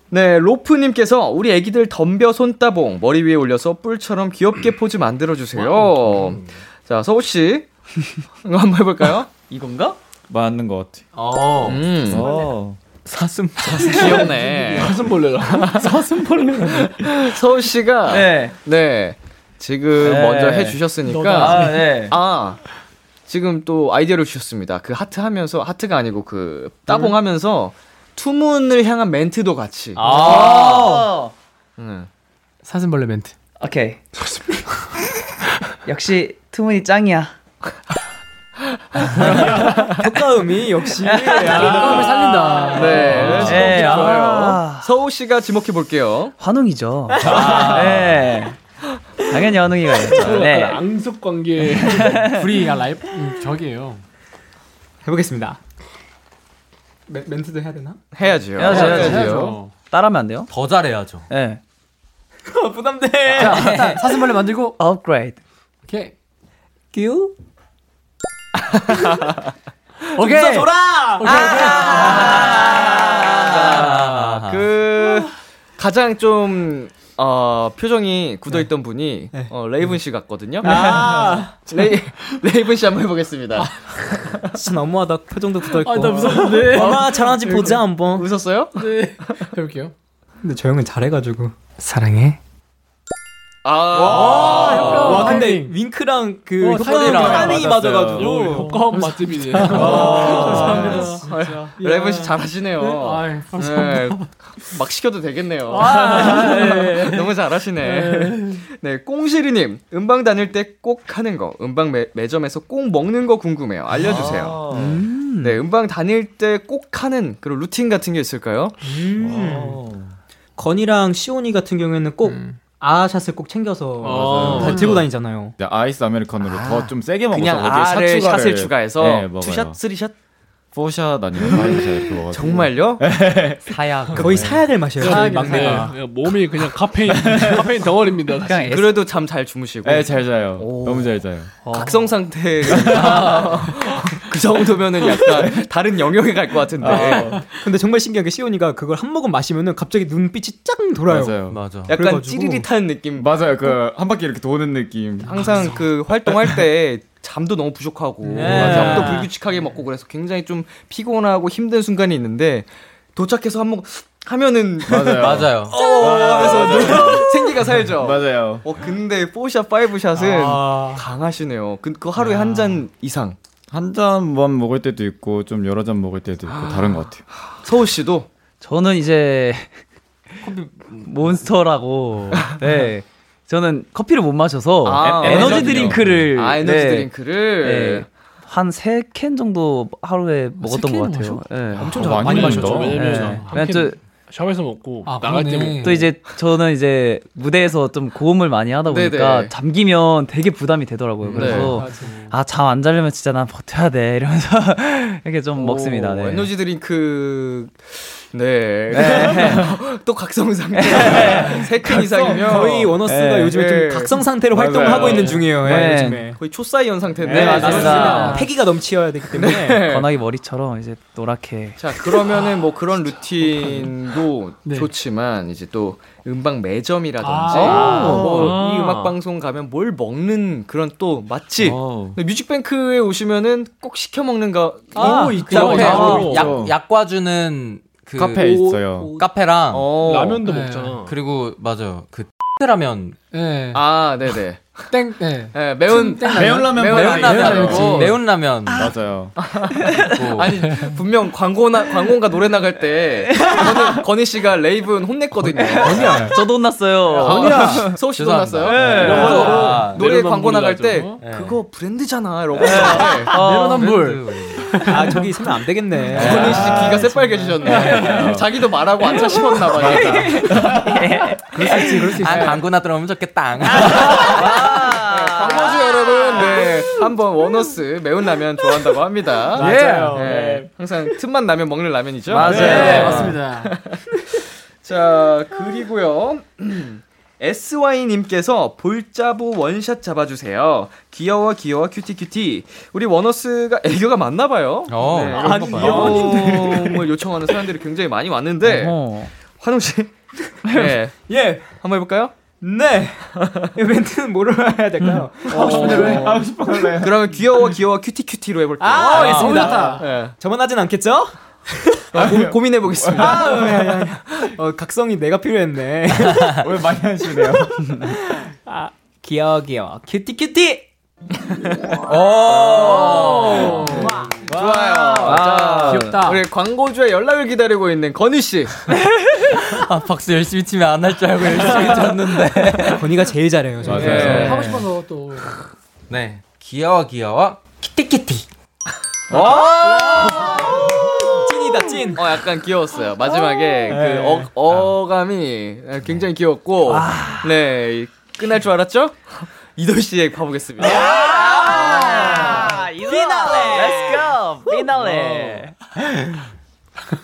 [SPEAKER 2] 네, 로프님께서 우리 애기들 덤벼 손따봉 머리 위에 올려서 뿔처럼 귀엽게 포즈 만들어 주세요. 자, 서우 씨, 한번 해볼까요?
[SPEAKER 6] 이건가?
[SPEAKER 8] 맞는 것 같아.
[SPEAKER 4] 어.
[SPEAKER 2] 음,
[SPEAKER 8] 어.
[SPEAKER 6] 사슴.
[SPEAKER 2] 귀엽네.
[SPEAKER 7] 사슴벌레라.
[SPEAKER 2] 서우 씨가 네,
[SPEAKER 6] 네.
[SPEAKER 2] 지금
[SPEAKER 6] 네.
[SPEAKER 2] 먼저 해 주셨으니까
[SPEAKER 6] 아, 네.
[SPEAKER 2] 아 지금 또 아이디어를 주셨습니다. 그 하트 하면서 하트가 아니고 그 따봉 하면서 투문을 향한 멘트도 같이.
[SPEAKER 6] 아.
[SPEAKER 2] 음.
[SPEAKER 5] 사슴벌레 멘트.
[SPEAKER 6] 오케이. 역시 투문이 짱이야.
[SPEAKER 9] 효과음이 역시
[SPEAKER 5] 효과음을 살린다.
[SPEAKER 2] 네,
[SPEAKER 6] 아. 네,
[SPEAKER 2] 좋아요.
[SPEAKER 6] 아.
[SPEAKER 2] 서우 씨가 지목해 볼게요.
[SPEAKER 6] 환웅이죠. 네. 당연히 환웅이가 있죠. 네.
[SPEAKER 7] 앙숙 관계.
[SPEAKER 5] 불이가 라이브 음, 저기예요.
[SPEAKER 9] 해보겠습니다. 멘- 멘트도 해야 되나?
[SPEAKER 2] 해야죠.
[SPEAKER 6] 해야죠, 해야죠.
[SPEAKER 5] 해야죠.
[SPEAKER 6] 따라하면 안 돼요?
[SPEAKER 4] 더 잘해야죠.
[SPEAKER 6] 네.
[SPEAKER 9] 부담돼.
[SPEAKER 5] 자, 사슴벌레 만들고
[SPEAKER 6] 업그레이드.
[SPEAKER 5] 오케이.
[SPEAKER 9] 큐.
[SPEAKER 5] 오케이.
[SPEAKER 9] 웃어줘라.
[SPEAKER 2] 아, 그 가장 좀 어, 표정이 굳어있던 분이
[SPEAKER 9] 네.
[SPEAKER 2] 어, 레이븐 씨 같거든요.
[SPEAKER 9] 아,
[SPEAKER 2] 레이, 레이븐 씨 한번 해보겠습니다.
[SPEAKER 9] 진짜 너무하다. 표정도 굳어있고.
[SPEAKER 5] 아, 나 무서운데.
[SPEAKER 9] 얼마나 잘하는지 보자 한번.
[SPEAKER 2] 웃었어요?
[SPEAKER 5] 네. 해볼게요.
[SPEAKER 9] 근데 저 형은 잘해가지고.
[SPEAKER 5] 사랑해.
[SPEAKER 2] 아,
[SPEAKER 9] 와 근데
[SPEAKER 5] 타이밍.
[SPEAKER 9] 윙크랑 그
[SPEAKER 5] 어,
[SPEAKER 9] 효과음이랑
[SPEAKER 5] 타이밍
[SPEAKER 9] 타이밍이. 맞아가지고.
[SPEAKER 7] 효과음 맛집이네.
[SPEAKER 5] 감사합니다.
[SPEAKER 2] 레이븐 씨 잘하시네요.
[SPEAKER 5] 아이, 감사합니다.
[SPEAKER 2] 네, 막 시켜도 되겠네요.
[SPEAKER 5] 아, 네.
[SPEAKER 2] 너무 잘하시네. 네, 꽁시리님, 음방 다닐 때 꼭 하는 거, 음방 매, 매점에서 꼭 먹는 거 궁금해요. 알려주세요.
[SPEAKER 6] 음.
[SPEAKER 2] 네, 음방 다닐 때 꼭 하는 그런 루틴 같은 게 있을까요?
[SPEAKER 9] 음. 건이랑 시온이 같은 경우에는 꼭 아샷을 꼭 챙겨서
[SPEAKER 7] 어.
[SPEAKER 9] 다 들고 다니잖아요.
[SPEAKER 8] 네, 아이스 아메리카노를 더좀 세게 먹어서
[SPEAKER 2] 그냥
[SPEAKER 8] 샷 추가를
[SPEAKER 2] 샷을 추가해서
[SPEAKER 8] 네.
[SPEAKER 2] two shot, three shot?
[SPEAKER 8] four shot 아니면 이렇게 먹어가지고
[SPEAKER 2] 정말요?
[SPEAKER 4] 사약.
[SPEAKER 9] 거의 사약을 마셔요. 막내가.
[SPEAKER 7] 네, 몸이 그냥 카페인 카페인 덩어리입니다.
[SPEAKER 4] 그냥
[SPEAKER 2] 그래도 잠 잘 주무시고
[SPEAKER 8] 네, 잘 자요. 너무 잘 자요.
[SPEAKER 2] 각성 상태 그 정도면은 약간 다른 영역에 갈 것 같은데
[SPEAKER 9] 아, 근데 정말 신기하게 시온이가 그걸 한 모금 마시면은 갑자기 눈빛이 쫙 돌아요.
[SPEAKER 8] 맞아요.
[SPEAKER 4] 맞아.
[SPEAKER 2] 약간
[SPEAKER 9] 그래가지고.
[SPEAKER 2] 찌릿한 느낌
[SPEAKER 8] 맞아요. 그 한 바퀴 이렇게 도는 느낌.
[SPEAKER 2] 항상 그 활동할 때 잠도 너무 부족하고
[SPEAKER 9] 네.
[SPEAKER 2] 잠도 불규칙하게 먹고 그래서 굉장히 좀 피곤하고 힘든 순간이 있는데 도착해서 한번 하면은
[SPEAKER 8] 맞아요.
[SPEAKER 4] 맞아요.
[SPEAKER 2] 어 생기가 살죠.
[SPEAKER 8] 맞아요.
[SPEAKER 2] 어 근데 4샷 5샷은
[SPEAKER 9] 아.
[SPEAKER 2] 강하시네요. 그, 그 하루에 한잔 이상.
[SPEAKER 8] 한 잔만 먹을 때도 있고 좀 여러 잔 먹을 때도 있고 다른 것 같아요.
[SPEAKER 2] 서우 씨도
[SPEAKER 6] 저는 이제 몬스터라고. 네. 저는 커피를 못 마셔서
[SPEAKER 2] 아,
[SPEAKER 6] 에- 에너지
[SPEAKER 8] 에너지요.
[SPEAKER 6] 드링크를
[SPEAKER 2] 아 에너지
[SPEAKER 6] 네,
[SPEAKER 2] 드링크를
[SPEAKER 6] 네. 한세 캔 정도 하루에 먹었던 것 같아요. 네.
[SPEAKER 9] 엄청
[SPEAKER 8] 어,
[SPEAKER 9] 잘
[SPEAKER 8] 많이.
[SPEAKER 9] 마셨죠.
[SPEAKER 7] 왜냐면
[SPEAKER 6] 네.
[SPEAKER 7] 한
[SPEAKER 6] 또,
[SPEAKER 7] 샵에서 먹고
[SPEAKER 5] 아,
[SPEAKER 7] 나갈 때. 먹고
[SPEAKER 6] 또 이제 저는 이제 무대에서 좀 고음을 많이 하다 보니까
[SPEAKER 2] 네네.
[SPEAKER 6] 잠기면 되게 부담이 되더라고요. 그래서 아 안 잠기려면 진짜 난 버텨야 돼 이러면서 이렇게 좀 먹습니다. 네.
[SPEAKER 2] 에너지 드링크 네. 또 각성 상태. 세캔 이상이면
[SPEAKER 9] 거의 원어스가
[SPEAKER 6] 네.
[SPEAKER 9] 요즘에
[SPEAKER 2] 네.
[SPEAKER 9] 좀 각성 상태로. 활동을 하고 있는 중이에요. 예,
[SPEAKER 6] 네.
[SPEAKER 9] 요즘에.
[SPEAKER 2] 거의 초사이언 상태인데.
[SPEAKER 6] 네, 맞습니다.
[SPEAKER 9] 패기가 넘치어야 되기 때문에
[SPEAKER 2] 네.
[SPEAKER 6] 건학이 머리처럼 이제 노랗게
[SPEAKER 2] 자 그러면은 뭐 그런 루틴도
[SPEAKER 5] 네.
[SPEAKER 2] 좋지만 이제 또 음방 매점이라든지
[SPEAKER 5] 아.
[SPEAKER 2] 뭐이
[SPEAKER 5] 아.
[SPEAKER 2] 음악 방송 가면 뭘 먹는 그런 또 맛집
[SPEAKER 4] 어.
[SPEAKER 2] 근데 뮤직뱅크에 오시면은 꼭 시켜 먹는 거
[SPEAKER 9] 아,
[SPEAKER 2] 오,
[SPEAKER 9] 있죠.
[SPEAKER 2] 카페.
[SPEAKER 9] 아,
[SPEAKER 2] 어.
[SPEAKER 4] 약 카페주는 그
[SPEAKER 8] 카페 있어요.
[SPEAKER 4] 카페랑
[SPEAKER 2] 어.
[SPEAKER 7] 라면도
[SPEAKER 5] 네.
[SPEAKER 7] 먹잖아.
[SPEAKER 4] 그리고 맞아요. 그 라면
[SPEAKER 5] 네.
[SPEAKER 2] 아 네 네
[SPEAKER 5] 땡. 네.
[SPEAKER 2] 네, 매운
[SPEAKER 8] 매운 라면
[SPEAKER 2] 매운
[SPEAKER 4] 매운
[SPEAKER 2] 라면.
[SPEAKER 4] 라면
[SPEAKER 2] 있고.
[SPEAKER 4] 매운 라면
[SPEAKER 8] 맞아요.
[SPEAKER 2] 아니 분명 광고나 광고가 노래 나갈 때 저는 건희 씨가 레이븐 혼냈거든요.
[SPEAKER 9] 아니야.
[SPEAKER 6] 저도 혼났어요.
[SPEAKER 2] 아니야. 서우 씨도
[SPEAKER 4] 죄송합니다.
[SPEAKER 2] 혼났어요.
[SPEAKER 6] 네.
[SPEAKER 2] 이런 거
[SPEAKER 4] 아,
[SPEAKER 2] 노래 광고 나갈 때
[SPEAKER 7] 나죠.
[SPEAKER 2] 그거 브랜드잖아. 이러고 했는데
[SPEAKER 6] 내로남불.
[SPEAKER 9] 아 저기 있으면 안 되겠네.
[SPEAKER 2] 건희 씨 귀가 새빨개지셨네. 자기도 말하고 아차 싶었나 봐요.
[SPEAKER 9] 그럴 수 있지, 그럴 수 있어.
[SPEAKER 4] 아 광고나 들어오면 좋겠다.
[SPEAKER 2] 광고주 여러분, 네 한번 원어스 매운 라면 좋아한다고 합니다.
[SPEAKER 9] 맞아요.
[SPEAKER 2] 네, 항상 틈만 나면 먹는 라면이죠.
[SPEAKER 6] 맞아요.
[SPEAKER 5] 네, 맞습니다.
[SPEAKER 2] 자 그리고요. SY님께서 볼 잡구 원샷 잡아주세요. 귀여워 귀여워 cutie cutie. 우리 원어스가 애교가 많나봐요.
[SPEAKER 4] 어,
[SPEAKER 2] 네,
[SPEAKER 4] 아니,
[SPEAKER 2] 귀여움을 요청하는 사람들이 굉장히 많이 왔는데
[SPEAKER 6] 어.
[SPEAKER 2] 환웅 씨, 네
[SPEAKER 9] 예.
[SPEAKER 2] 한번 해볼까요?
[SPEAKER 9] 네. 이 멘트는 뭐로 해야 될까요? 하고 싶은 대로 해. 하고 싶은 대로 해.
[SPEAKER 2] 그러면 귀여워 귀여워 cutie cutie로 해볼게요.
[SPEAKER 9] 아, 알겠습니다.
[SPEAKER 2] 네.
[SPEAKER 9] 저만 하진 않겠죠?
[SPEAKER 2] 아, 고, 고민해 보겠습니다.
[SPEAKER 9] 아, 네, 네, 네. 어, 각성이 내가 필요했네.
[SPEAKER 8] 왜 많이 하시네요?
[SPEAKER 9] 아, 귀여워, 귀여워. cutie, cutie!
[SPEAKER 2] 오. 좋아요. 자,
[SPEAKER 5] 귀엽다.
[SPEAKER 2] 우리 광고주의 연락을 기다리고 있는 건희 씨.
[SPEAKER 4] 아 박수 열심히 치면 안 할 줄 알고 열심히 쳤는데.
[SPEAKER 9] 건이가 제일 잘해요. 저.
[SPEAKER 8] 맞아요.
[SPEAKER 2] 네.
[SPEAKER 5] 하고 싶어서 또.
[SPEAKER 4] 네. 귀여워 귀여워. cutie cutie.
[SPEAKER 9] 찐이다, 찐.
[SPEAKER 2] 어, 약간 귀여웠어요. 마지막에 그
[SPEAKER 9] 네.
[SPEAKER 2] 어, 어감이 굉장히 귀엽고, 네 끝날 줄 알았죠? 이도 씨의 가보겠습니다.
[SPEAKER 6] 피날레. Let's go. 피날레.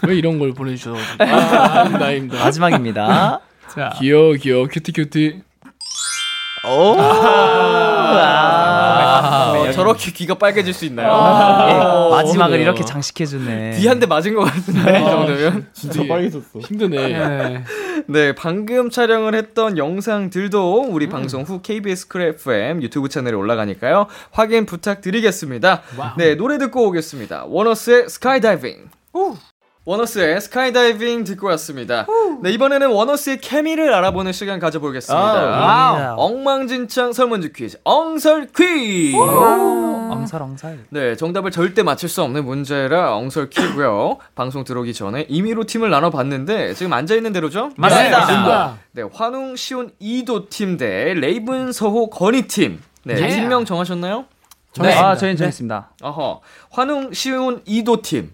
[SPEAKER 7] 왜 이런 걸 보내주셔서 아, 아닙니다, 아닙니다.
[SPEAKER 6] 마지막입니다.
[SPEAKER 5] 자.
[SPEAKER 7] 귀여워 귀여워 cutie cutie.
[SPEAKER 6] 오. 아.
[SPEAKER 2] 어, 저렇게 귀가 빨개질 수 있나요?
[SPEAKER 6] 예, 마지막을. 이렇게 장식해주네.
[SPEAKER 2] 귀 한 대 맞은 것 같은데 이 정도면.
[SPEAKER 8] 진짜 빨개졌어.
[SPEAKER 7] 힘드네.
[SPEAKER 5] 네.
[SPEAKER 2] 네, 방금 촬영을 했던 영상들도 우리 방송 후 KBS 쿨 FM 유튜브 채널에 올라가니까요. 확인 부탁드리겠습니다. 네, 노래 듣고 오겠습니다. 원어스의 스카이다이빙. 원어스의 스카이다이빙 듣고 왔습니다. 네, 이번에는 원어스의 케미를 알아보는 시간 가져보겠습니다.
[SPEAKER 6] 와우.
[SPEAKER 2] 엉망진창 설문지 퀴즈, 엉설 퀴즈!
[SPEAKER 6] 엉설 엉설.
[SPEAKER 2] 네, 정답을 절대 맞힐 수 없는 문제라 엉설키고요. 방송 들어오기 전에 임의로 팀을 나눠봤는데 지금 앉아있는 대로죠?
[SPEAKER 6] 맞습니다.
[SPEAKER 5] 맞습니다.
[SPEAKER 2] 네, 환웅, 시온, 이도 팀 대 레이븐, 서호, 건희 팀. 네,
[SPEAKER 5] 예.
[SPEAKER 2] 팀명 정하셨나요?
[SPEAKER 6] 네. 아, 저희는 정했습니다.
[SPEAKER 2] 어허, 환웅, 시온, 이도 팀.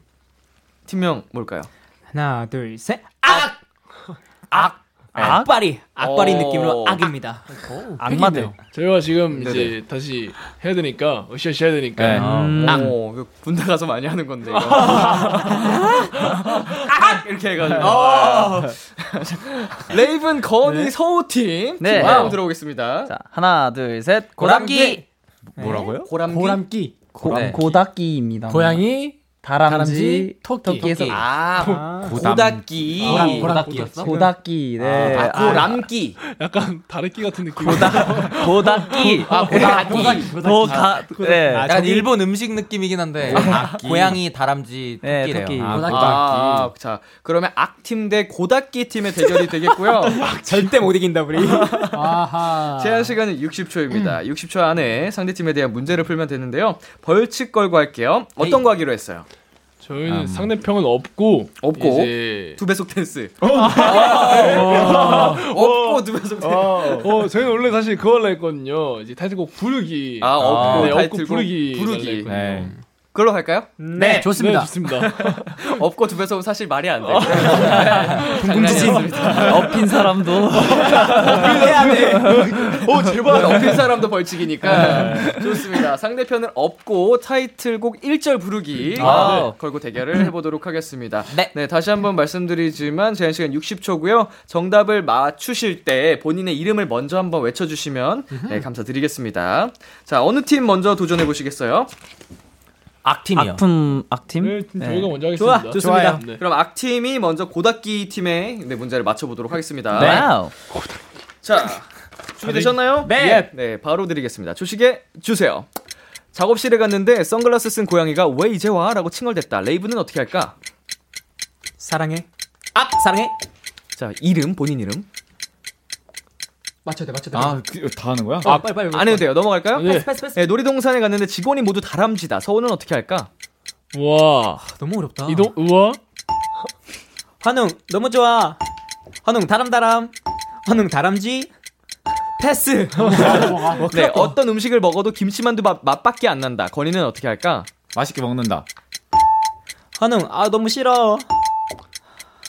[SPEAKER 2] 팀명 뭘까요?
[SPEAKER 9] 하나, 둘, 셋. 악바리 악바리
[SPEAKER 2] 어.
[SPEAKER 9] 느낌으로 악입니다.
[SPEAKER 6] 악마들.
[SPEAKER 7] 저희가 지금
[SPEAKER 2] 네네.
[SPEAKER 7] 이제 다시 해야 되니까 으쌰으쌰 해야 되니까
[SPEAKER 8] 네.
[SPEAKER 2] 음.
[SPEAKER 6] 악.
[SPEAKER 2] 오, 그 군대 가서 많이 하는 건데 이거. 악! 이렇게 해가지고. 레이븐 건이 서우 팀.
[SPEAKER 6] 네.
[SPEAKER 2] 팀 한번 들어보겠습니다.
[SPEAKER 6] 자, 하나, 둘, 셋. 고람기.
[SPEAKER 8] 뭐라고요?
[SPEAKER 2] 고람기.
[SPEAKER 5] 고람기.
[SPEAKER 6] 고,
[SPEAKER 2] 네.
[SPEAKER 6] 고닥기입니다.
[SPEAKER 5] 고양이,
[SPEAKER 6] 다람쥐,
[SPEAKER 5] 다람쥐, 토끼.
[SPEAKER 6] 토끼에서
[SPEAKER 2] 아,
[SPEAKER 8] 고담.
[SPEAKER 2] 고닥기.
[SPEAKER 5] 고람, 고람기였어?
[SPEAKER 6] 고닥기. 네.
[SPEAKER 2] 아, 고람기.
[SPEAKER 7] 약간 다래끼 같은 느낌.
[SPEAKER 6] 고닥기. 아, 고닥기. 고다. 네.
[SPEAKER 4] 약간 일본 음식 느낌이긴 한데 고양이, 다람쥐,
[SPEAKER 6] 네,
[SPEAKER 4] 토끼래요.
[SPEAKER 6] 토끼.
[SPEAKER 8] 아,
[SPEAKER 5] 고닥기.
[SPEAKER 2] 아, 자, 그러면 악팀 대 고닥기 팀의 대결이 되겠고요.
[SPEAKER 9] 절대 못 이긴다 우리.
[SPEAKER 5] 아하.
[SPEAKER 2] 제한 시간은 60초입니다. 60초 안에 상대팀에 대한 문제를 풀면 되는데요. 벌칙 걸고 할게요. 어떤 거 하기로 했어요?
[SPEAKER 7] 저희는 상대평은 없고
[SPEAKER 2] 없고.
[SPEAKER 7] 이제
[SPEAKER 2] 두 배속 댄스. 없고 두 배속 댄스.
[SPEAKER 7] 어 저희는 원래 사실 하려 했거든요. 이제 타이틀곡 부르기.
[SPEAKER 2] 아, 없고
[SPEAKER 7] 네, 없고
[SPEAKER 2] 타이틀곡
[SPEAKER 7] 부르기.
[SPEAKER 2] 부르기.
[SPEAKER 8] 네.
[SPEAKER 2] 그걸로 할까요?
[SPEAKER 5] 네, 좋습니다.
[SPEAKER 7] 네, 좋습니다.
[SPEAKER 2] 없고 두 배속은 사실 말이 안 돼.
[SPEAKER 9] 궁금지심.
[SPEAKER 6] 엎인 사람도.
[SPEAKER 2] 오, 제발. 엎인 사람도 벌칙이니까. 좋습니다. 상대편은 없고 타이틀곡 1절 부르기
[SPEAKER 6] 아.
[SPEAKER 2] 네, 걸고 대결을 해보도록 하겠습니다.
[SPEAKER 4] 네.
[SPEAKER 2] 다시 한번 말씀드리지만 제한 시간 60초고요. 정답을 맞추실 때 본인의 이름을 먼저 한번 외쳐주시면 네, 감사드리겠습니다. 자, 어느 팀 먼저 도전해 보시겠어요?
[SPEAKER 4] 악팀이요.
[SPEAKER 6] 악품, 악팀?
[SPEAKER 7] 네, 저희가 먼저
[SPEAKER 9] 좋아,
[SPEAKER 7] 하겠습니다.
[SPEAKER 9] 좋습니다.
[SPEAKER 7] 네.
[SPEAKER 2] 그럼 악팀이 먼저 고닥기 팀의 네, 문제를 맞춰보도록 하겠습니다.
[SPEAKER 6] 와우.
[SPEAKER 2] 자, 준비되셨나요?
[SPEAKER 9] 네.
[SPEAKER 2] 예. 네, 바로 드리겠습니다. 초시계 주세요. 작업실에 갔는데 선글라스 쓴 고양이가 왜 이제 와? 라고 칭얼댔다. 레이븐은 어떻게 할까?
[SPEAKER 9] 사랑해. 악 사랑해.
[SPEAKER 2] 자, 이름, 본인 이름.
[SPEAKER 5] 맞춰야 돼, 맞춰야 돼.
[SPEAKER 8] 아, 그, 다 하는 거야?
[SPEAKER 9] 아, 빨리 빨리.
[SPEAKER 2] 안 해도 돼요. 넘어갈까요?
[SPEAKER 7] 네.
[SPEAKER 9] 패스 패스 패스.
[SPEAKER 2] 네, 놀이동산에 갔는데 직원이 모두 다람쥐다. 서우는 어떻게 할까?
[SPEAKER 7] 와.
[SPEAKER 9] 너무 어렵다.
[SPEAKER 7] 이동 우와.
[SPEAKER 9] 환웅 너무 좋아. 환웅 다람다람. 환웅 다람쥐. 패스.
[SPEAKER 2] 네, 어떤 음식을 먹어도 김치만두 맛, 맛밖에 안 난다. 건이는 어떻게 할까?
[SPEAKER 8] 맛있게 먹는다.
[SPEAKER 9] 환웅 아 너무 싫어.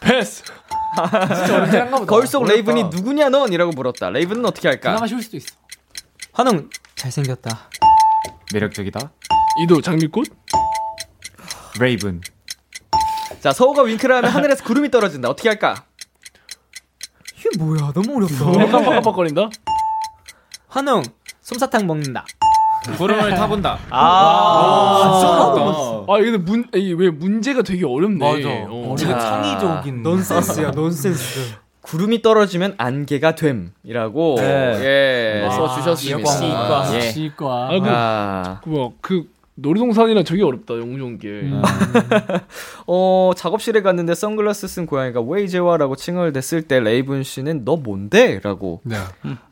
[SPEAKER 7] 패스.
[SPEAKER 2] 거울 속 레이븐이 누구냐 넌? 이라고 물었다. 레이븐은 어떻게 할까?
[SPEAKER 5] 그나마 쉬울 수도 있어.
[SPEAKER 9] 환웅 잘생겼다.
[SPEAKER 8] 매력적이다.
[SPEAKER 7] 이도 장미꽃.
[SPEAKER 8] 레이븐.
[SPEAKER 2] 자, 서호가 윙크를 하면 하늘에서 구름이 떨어진다. 어떻게 할까?
[SPEAKER 9] 이게 뭐야? 너무 어렵다.
[SPEAKER 7] 약간 빡빡거린다.
[SPEAKER 9] 환웅 솜사탕 먹는다.
[SPEAKER 8] 구름을 타본다.
[SPEAKER 7] 아, 이게 문, 이게 왜 문제가 되게 어렵네.
[SPEAKER 4] 맞아.
[SPEAKER 7] 어.
[SPEAKER 4] 되게
[SPEAKER 2] 자.
[SPEAKER 4] 창의적인.
[SPEAKER 9] 논센스야 논센스.
[SPEAKER 2] 구름이 떨어지면 안개가 됨이라고 예, 써주셨습니다.
[SPEAKER 9] 시과.
[SPEAKER 2] 예.
[SPEAKER 5] 시과.
[SPEAKER 7] 아, 그,
[SPEAKER 2] 아,
[SPEAKER 7] 그, 뭐, 그 놀이동산이랑 저게 어렵다. 용종길.
[SPEAKER 2] 어, 작업실에 갔는데 선글라스 쓴 고양이가 왜 이제 와라고 칭얼 댔을 때 레이븐 씨는 너 뭔데? 라고
[SPEAKER 5] 네.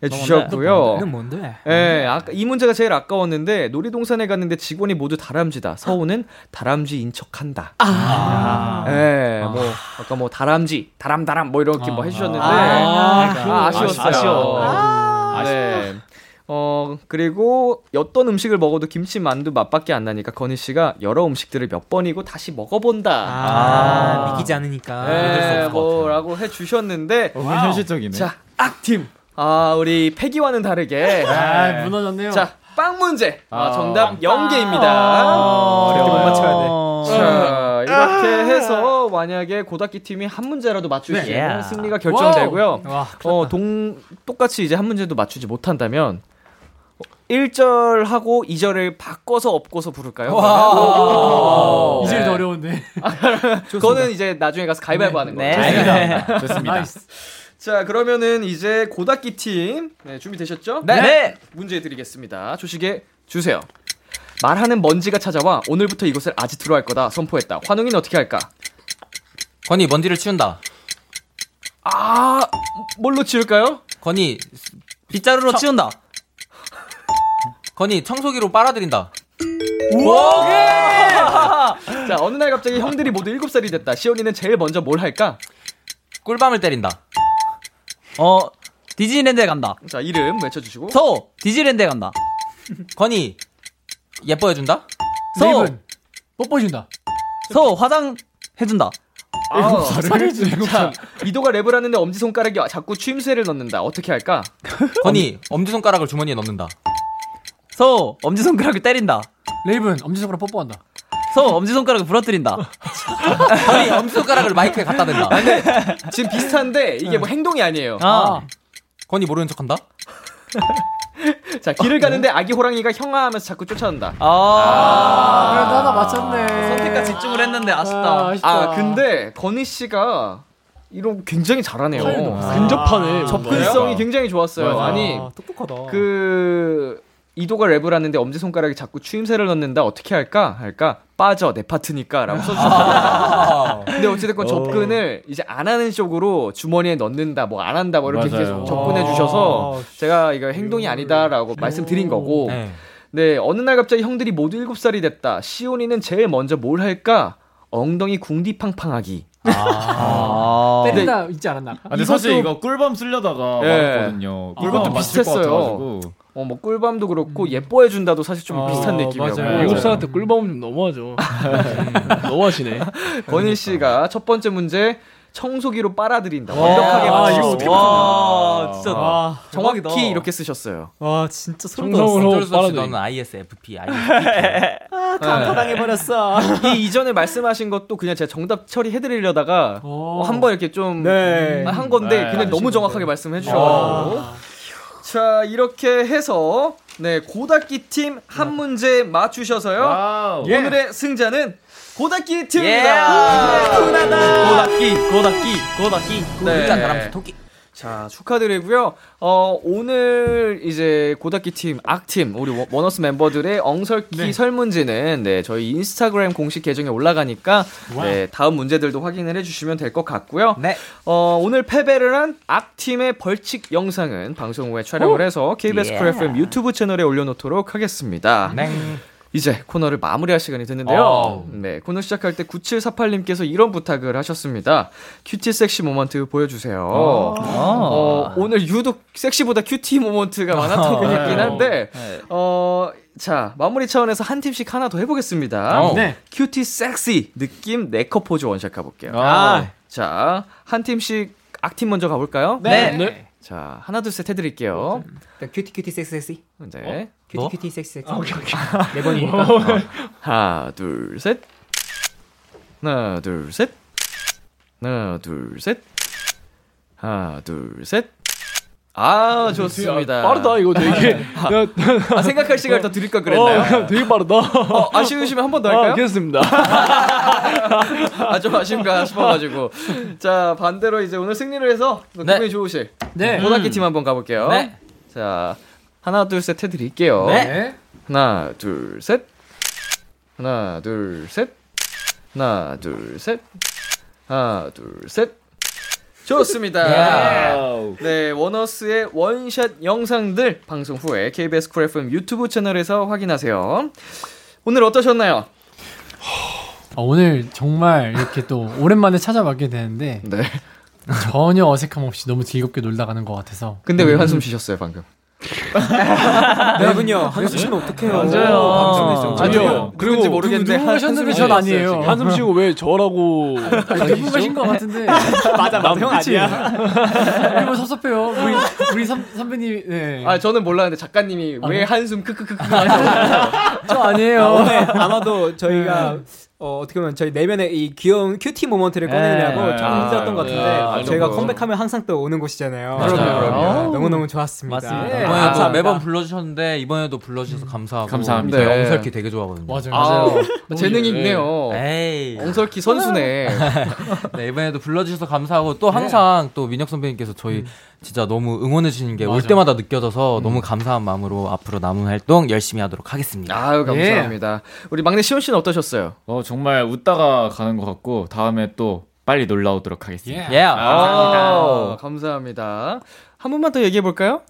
[SPEAKER 2] 해주셨고요.
[SPEAKER 9] 이건 뭔데?
[SPEAKER 2] 예, 아까 이 문제가 제일 아까웠는데 놀이동산에 갔는데 직원이 모두 다람쥐다. 서우는 다람쥐인 척한다.
[SPEAKER 9] 아.
[SPEAKER 2] 예, 뭐 아까 뭐 다람쥐, 다람다람 뭐 이렇게 뭐 해주셨는데
[SPEAKER 5] 아,
[SPEAKER 2] 아, 아 쉬웠어요.
[SPEAKER 6] 아쉬워.
[SPEAKER 2] 네. 어, 그리고 어떤 음식을 먹어도 김치 만두 맛밖에 안 나니까 건희 씨가 여러 음식들을 몇 번이고 다시 먹어본다.
[SPEAKER 9] 아, 믿기지 않으니까.
[SPEAKER 2] 네, 뭐라고 해 주셨는데
[SPEAKER 8] 너무 현실적이네.
[SPEAKER 2] 자, 악팀. 아, 우리 패기와는 다르게
[SPEAKER 5] 아, 무너졌네요.
[SPEAKER 2] 자, 빵 문제. 아,
[SPEAKER 8] 아.
[SPEAKER 2] 정답 0개입니다.
[SPEAKER 9] 어려워. 못 맞춰야 돼.
[SPEAKER 2] 자, 이렇게 해서 만약에 고닥기 팀이 한 문제라도 맞추시면
[SPEAKER 6] 네.
[SPEAKER 2] 승리가 결정되고요.
[SPEAKER 5] 와,
[SPEAKER 2] 어, 동 똑같이 이제 한 문제도 맞추지 못한다면 1절 하고 2절을 바꿔서 엎고서 부를까요? 네.
[SPEAKER 5] 더 어려운데.
[SPEAKER 2] 그거는 이제 나중에 가서 가위바위보 하는 거예요.
[SPEAKER 6] 네.
[SPEAKER 8] 좋습니다.
[SPEAKER 5] nice.
[SPEAKER 2] 자, 그러면은 이제 고닥기 팀 네, 준비되셨죠?
[SPEAKER 6] 네. 네.
[SPEAKER 2] 문제 드리겠습니다. 조식에 주세요. 말하는 먼지가 찾아와 오늘부터 이곳을 아지트로 할 거다 선포했다. 환웅이는 어떻게 할까?
[SPEAKER 4] 건이 먼지를 치운다.
[SPEAKER 2] 아, 뭘로 치울까요?
[SPEAKER 4] 건이
[SPEAKER 6] 빗자루로 치운다.
[SPEAKER 4] 건이 청소기로 빨아들인다.
[SPEAKER 2] 자, 어느 날 갑자기 형들이 모두 7살이 됐다. 시온이는 제일 먼저 뭘 할까?
[SPEAKER 4] 꿀밤을 때린다.
[SPEAKER 6] 어, 디즈니랜드에 간다.
[SPEAKER 2] 자, 이름 외쳐주시고.
[SPEAKER 6] 서 디즈니랜드에 간다.
[SPEAKER 4] 건이 예뻐해준다.
[SPEAKER 6] 서
[SPEAKER 5] 레이븐 뽀뽀해준다.
[SPEAKER 6] 서 화장 해준다.
[SPEAKER 2] 아, 자, 이도가 랩을 하는데 엄지손가락이 자꾸 추임새를 넣는다. 어떻게 할까?
[SPEAKER 4] 건이 엄지손가락을 주머니에 넣는다.
[SPEAKER 6] 소 엄지손가락을 때린다.
[SPEAKER 5] 레이븐 엄지손가락 뽀뽀한다.
[SPEAKER 6] 소 엄지손가락을 부러뜨린다.
[SPEAKER 4] 건이 엄지손가락을 마이크에 갖다 댄다.
[SPEAKER 2] 지금 비슷한데 이게 뭐 행동이 아니에요.
[SPEAKER 6] 아,
[SPEAKER 4] 건이 모르는 척한다.
[SPEAKER 2] 자, 길을 가는데 아기 호랑이가 형아하면서 자꾸 쫓아온다.
[SPEAKER 6] 아.
[SPEAKER 5] 그래도 하나 맞췄네.
[SPEAKER 6] 선택과 집중을 했는데 아쉽다.
[SPEAKER 5] 아, 아쉽다.
[SPEAKER 2] 아, 근데 건희 씨가 이런 거 굉장히 잘하네요.
[SPEAKER 7] 근접하네.
[SPEAKER 2] 접근성이 굉장히 좋았어요.
[SPEAKER 8] 맞아.
[SPEAKER 2] 아니,
[SPEAKER 9] 아, 똑똑하다.
[SPEAKER 2] 그 이도가 랩을 하는데 엄지손가락에 자꾸 추임새를 넣는다. 어떻게 할까? 할까? 빠져 내 파트니까라고 써주셨어요. 근데 어찌됐건 접근을 이제 안 하는 쪽으로 주머니에 넣는다, 뭐 안 한다, 뭐 이렇게
[SPEAKER 8] 맞아요.
[SPEAKER 2] 계속 접근해 주셔서 제가 이거 행동이 아니다라고 말씀드린 거고.
[SPEAKER 4] 네.
[SPEAKER 2] 네, 어느 날 갑자기 형들이 모두 7살이 됐다. 시온이는 제일 먼저 뭘 할까? 엉덩이 궁디팡팡하기.
[SPEAKER 6] 아.
[SPEAKER 5] 때린다 있지 않았나?
[SPEAKER 8] 아, 근데 사실 이거 꿀밤 쓰려다가
[SPEAKER 2] 예.
[SPEAKER 8] 말했거든요. 꿀밤도
[SPEAKER 2] 아, 비슷했어요. 어, 뭐 꿀밤도 그렇고 예뻐해 준다도 사실 좀
[SPEAKER 5] 어,
[SPEAKER 2] 비슷한 느낌이었고.
[SPEAKER 5] 맞아요.
[SPEAKER 7] 일곱 살한테 꿀밤은 좀 너무하죠. 너무하시네.
[SPEAKER 2] 건일 씨가 첫 번째 문제 청소기로 빨아들인다. 완벽하게
[SPEAKER 5] 아,
[SPEAKER 2] 맞추고
[SPEAKER 6] 와, 진짜
[SPEAKER 9] 와,
[SPEAKER 2] 정확히
[SPEAKER 6] 대박이다.
[SPEAKER 2] 이렇게 쓰셨어요.
[SPEAKER 9] 와 진짜 소름 돋았어.
[SPEAKER 4] 너는 ISFP, ISFP.
[SPEAKER 9] 아, 강타당해 버렸어.
[SPEAKER 2] 이 이전에 말씀하신 것도 그냥 제가 정답 처리해 드리려다가
[SPEAKER 5] 오.
[SPEAKER 2] 어, 한번 이렇게 좀
[SPEAKER 9] 네.
[SPEAKER 2] 한 건데
[SPEAKER 8] 네,
[SPEAKER 2] 그냥 너무 정확하게 말씀해 주셔 가지고 자 이렇게 해서 네 고닫기 팀 한 문제 맞추셔서요
[SPEAKER 8] wow.
[SPEAKER 2] 오늘의 승자는 고닫기 팀입니다.
[SPEAKER 6] 고닫기, 고닫기, 고닫기.
[SPEAKER 2] 네.
[SPEAKER 4] 일단 나랑 토끼.
[SPEAKER 2] 자 축하드리고요. 어 오늘 이제 고닫기 팀 악팀 우리 워- 원어스 멤버들의 엉설키 설문지는 네 저희 인스타그램 공식 계정에 올라가니까 네 다음 문제들도 확인을 해 주시면 될 것 같고요.
[SPEAKER 4] 네.
[SPEAKER 2] 어 오늘 패배를 한 악팀의 벌칙 영상은 방송 후에 촬영을 해서 KBS Cool FM 유튜브 채널에 올려 놓도록 하겠습니다.
[SPEAKER 4] 네.
[SPEAKER 2] 이제 코너를 마무리할 시간이 됐는데요.
[SPEAKER 4] 어우.
[SPEAKER 2] 네, 코너 시작할 때 9748님께서 이런 부탁을 하셨습니다. cutie sexy moment 보여주세요. 어, 오늘 유독 sexy보다 cutie moment가 많았던 것 같긴 한데, 어, 자, 마무리 차원에서 한 팀씩 하나 더 해보겠습니다.
[SPEAKER 4] 어.
[SPEAKER 5] 네.
[SPEAKER 2] cutie sexy 느낌 네 컷 포즈 원샷 가볼게요.
[SPEAKER 8] 아.
[SPEAKER 2] 자, 한 팀씩 악팀 먼저 가볼까요?
[SPEAKER 6] 네.
[SPEAKER 7] 네.
[SPEAKER 2] 자, 하나, 둘, 셋 해드릴게요.
[SPEAKER 9] cutie cutie sexy sexy.
[SPEAKER 2] 네.
[SPEAKER 9] cutie
[SPEAKER 4] 뭐?
[SPEAKER 9] cutie sexy sexy. 네 번이니까.
[SPEAKER 2] 하나, 둘, 셋. 하나, 둘, 셋. 하나, 둘, 셋. 하나, 둘, 셋. 아, 좋습니다.
[SPEAKER 7] 빠르다 이거 되게.
[SPEAKER 2] 아, 생각할 시간을 더 드릴 걸 그랬나요?
[SPEAKER 7] 어, 되게 빠르다.
[SPEAKER 2] 어, 아쉬우시면 한 번더
[SPEAKER 7] 아,
[SPEAKER 2] 할까요? 아, 좀 아쉬운가 싶어가지고. 자, 반대로 이제 오늘 승리를 해서 또
[SPEAKER 6] 네.
[SPEAKER 2] 기분이 좋으실
[SPEAKER 5] 네.
[SPEAKER 2] 고등학교 팀 한번 가볼게요.
[SPEAKER 6] 네.
[SPEAKER 2] 자, 하나, 둘, 셋 해드릴게요.
[SPEAKER 5] 네.
[SPEAKER 2] 하나, 둘, 셋. 하나, 둘, 셋. 하나, 둘, 셋. 하나, 둘, 셋. 좋습니다. 네, 원어스의 원샷 영상들 방송 후에 KBS Cool FM 유튜브 채널에서 확인하세요. 오늘 어떠셨나요?
[SPEAKER 5] 어, 오늘 정말 이렇게 또 오랜만에 찾아뵙게 되는데
[SPEAKER 2] 네.
[SPEAKER 5] 전혀 어색함 없이 너무 즐겁게 놀다 가는 것 같아서.
[SPEAKER 2] 근데 왜 한숨 쉬셨어요, 방금?
[SPEAKER 9] 여러분요 한숨 쉬면 어떡해요.
[SPEAKER 6] 맞아요.
[SPEAKER 2] 아니요. 그런지 모르겠는데 한숨
[SPEAKER 5] 전
[SPEAKER 2] 쉬셨어요,
[SPEAKER 5] 아니에요.
[SPEAKER 7] 한숨 쉬고 왜 저라고.
[SPEAKER 5] 대부분 가신 것 같은데.
[SPEAKER 9] 맞아 맞아 형 아니야.
[SPEAKER 5] 일본 섭섭해요. 우리 우리 선, 선배님. 네.
[SPEAKER 2] 아, 저는 몰랐는데 작가님이 왜 한숨 크크크크 하셨어요?
[SPEAKER 5] 저 아니에요.
[SPEAKER 9] 오늘 아마도 저희가 어, 어떻게 보면 저희 내면의 이 귀여운 cutie moment를 꺼내느라고
[SPEAKER 8] 네.
[SPEAKER 9] 조금 힘들었던 것 같은데
[SPEAKER 2] 아,
[SPEAKER 9] 저희가. 컴백하면 항상 또 오는 곳이잖아요.
[SPEAKER 2] 그럼요, 그럼요.
[SPEAKER 9] 너무 너무 좋았습니다.
[SPEAKER 6] 맞습니다.
[SPEAKER 9] 네,
[SPEAKER 4] 이번에도
[SPEAKER 9] 감사합니다.
[SPEAKER 4] 매번 불러주셨는데 이번에도 불러주셔서 감사하고
[SPEAKER 8] 감사합니다.
[SPEAKER 2] 네.
[SPEAKER 4] 엉설키 되게 좋아하거든요.
[SPEAKER 5] 맞아요.
[SPEAKER 2] 아, 재능이 있네요.
[SPEAKER 4] 에이.
[SPEAKER 2] 엉설키 선수네.
[SPEAKER 4] 네, 이번에도 불러주셔서 감사하고 또 항상 또 민혁 선배님께서 저희 진짜 너무 응원해 주시는 게 올. 때마다 느껴져서 너무 감사한 마음으로 앞으로 남은 활동 열심히 하도록 하겠습니다.
[SPEAKER 2] 아유, 감사합니다. 우리 막내 시온 씨는 어떠셨어요?
[SPEAKER 8] 어, 정말 웃다가 가는 것 같고 다음에 또 빨리 놀러 오도록 하겠습니다.
[SPEAKER 5] 예.
[SPEAKER 4] 예.
[SPEAKER 2] 아, 감사합니다. 한 번만 더 얘기해 볼까요?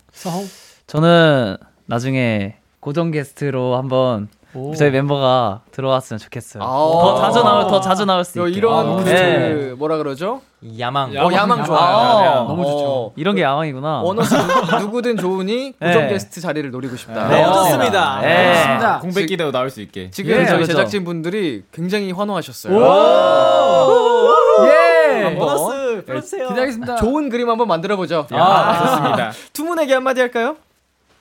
[SPEAKER 6] 저는 나중에 고정 게스트로 한번
[SPEAKER 5] 오.
[SPEAKER 6] 저희 멤버가 들어왔으면 좋겠어요.
[SPEAKER 2] 아.
[SPEAKER 6] 더 자주 나올 더 자주 나올
[SPEAKER 2] 수요
[SPEAKER 6] 있게.
[SPEAKER 2] 이런
[SPEAKER 5] 아,
[SPEAKER 2] 그
[SPEAKER 6] 네.
[SPEAKER 2] 뭐라 그러죠?
[SPEAKER 4] 야망.
[SPEAKER 2] 어, 야망 좋아요.
[SPEAKER 6] 아,
[SPEAKER 2] 어,
[SPEAKER 5] 너무 좋죠.
[SPEAKER 6] 이런 게 야망이구나.
[SPEAKER 2] 원어스 누- 누구든 좋으니 고정
[SPEAKER 6] 네.
[SPEAKER 2] 게스트 자리를 노리고 싶다.
[SPEAKER 6] 네,
[SPEAKER 9] 좋습니다.
[SPEAKER 6] 네.
[SPEAKER 5] 좋습니다.
[SPEAKER 8] 공백 기대도 나올 수 있게.
[SPEAKER 2] 지금
[SPEAKER 6] 예,
[SPEAKER 2] 저희
[SPEAKER 6] 그렇죠.
[SPEAKER 2] 제작진 분들이 굉장히 환호하셨어요.
[SPEAKER 5] 예.
[SPEAKER 2] 한번
[SPEAKER 9] 보너스 풀어주세요.
[SPEAKER 5] 기대하겠습니다.
[SPEAKER 2] 좋은 그림 한번 만들어 보죠.
[SPEAKER 8] 아, 좋습니다.
[SPEAKER 2] 투문에게 한마디 할까요?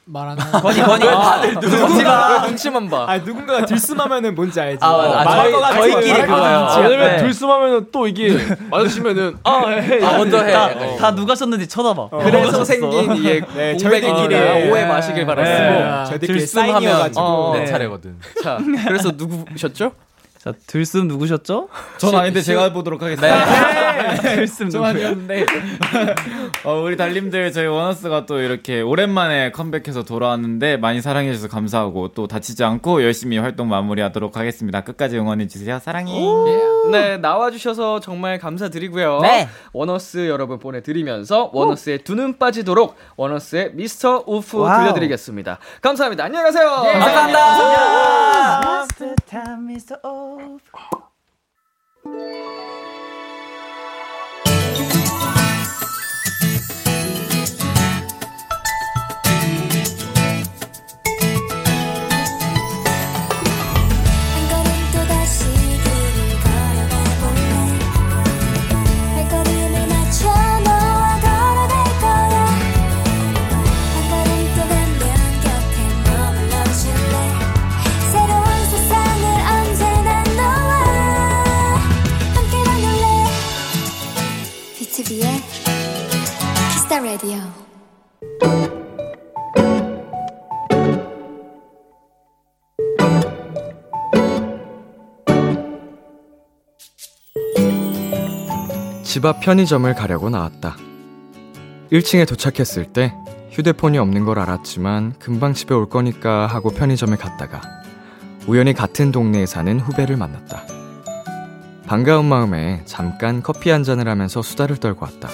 [SPEAKER 5] 말안 하는
[SPEAKER 9] 건이 건이 다들
[SPEAKER 2] 눈치만 눈치만 봐.
[SPEAKER 9] 아 누군가가 들숨하면은 뭔지 알지.
[SPEAKER 4] 아. 아, 저희- 저희끼리 그거요.
[SPEAKER 7] 왜냐면
[SPEAKER 4] 네.
[SPEAKER 7] 들숨하면은 또 이게 맞으시면은 아 해.
[SPEAKER 4] 아, 먼저 해.
[SPEAKER 6] 다,
[SPEAKER 4] 약간
[SPEAKER 6] 다 누가 썼는지 쳐다봐.
[SPEAKER 2] 그래서 생긴 이게
[SPEAKER 9] 네,
[SPEAKER 2] 저희들끼리
[SPEAKER 9] 저희들끼리
[SPEAKER 2] 오해 마시길 바랐고.
[SPEAKER 5] 네.
[SPEAKER 9] 저희들끼리
[SPEAKER 4] 들숨하면
[SPEAKER 9] 사인이어가지고.
[SPEAKER 2] 어,
[SPEAKER 4] 내
[SPEAKER 2] 네.
[SPEAKER 4] 차례거든.
[SPEAKER 2] 자, 그래서 누구셨죠?
[SPEAKER 6] 자, 들숨 누구셨죠?
[SPEAKER 8] 전 아닌데 제가 보도록 하겠습니다.
[SPEAKER 6] 들숨 누구야?
[SPEAKER 5] 아니었는데
[SPEAKER 8] 어, 우리 달님들 저희 원어스가 또 이렇게 오랜만에 컴백해서 돌아왔는데 많이 사랑해 주셔서 감사하고 또 다치지 않고 열심히 활동 마무리하도록 하겠습니다. 끝까지 응원해 주세요. 사랑해.
[SPEAKER 2] 네, 나와 주셔서 정말 감사드리고요.
[SPEAKER 4] 네.
[SPEAKER 2] 원어스 여러분 보내 드리면서 원어스의 두 눈 빠지도록 원어스의 Mr.
[SPEAKER 6] Wolf wow.
[SPEAKER 2] 들려드리겠습니다. 감사합니다. 안녕히 가세요.
[SPEAKER 4] 감사합니다.
[SPEAKER 11] 한 키스타 라디오
[SPEAKER 2] 집 앞 편의점을 가려고 나왔다. 1층에 도착했을 때 휴대폰이 없는 걸 알았지만 금방 집에 올 거니까 하고 편의점에 갔다가 우연히 같은 동네에 사는 후배를 만났다. 반가운 마음에 잠깐 커피 한 잔을 하면서 수다를 떨고 왔다.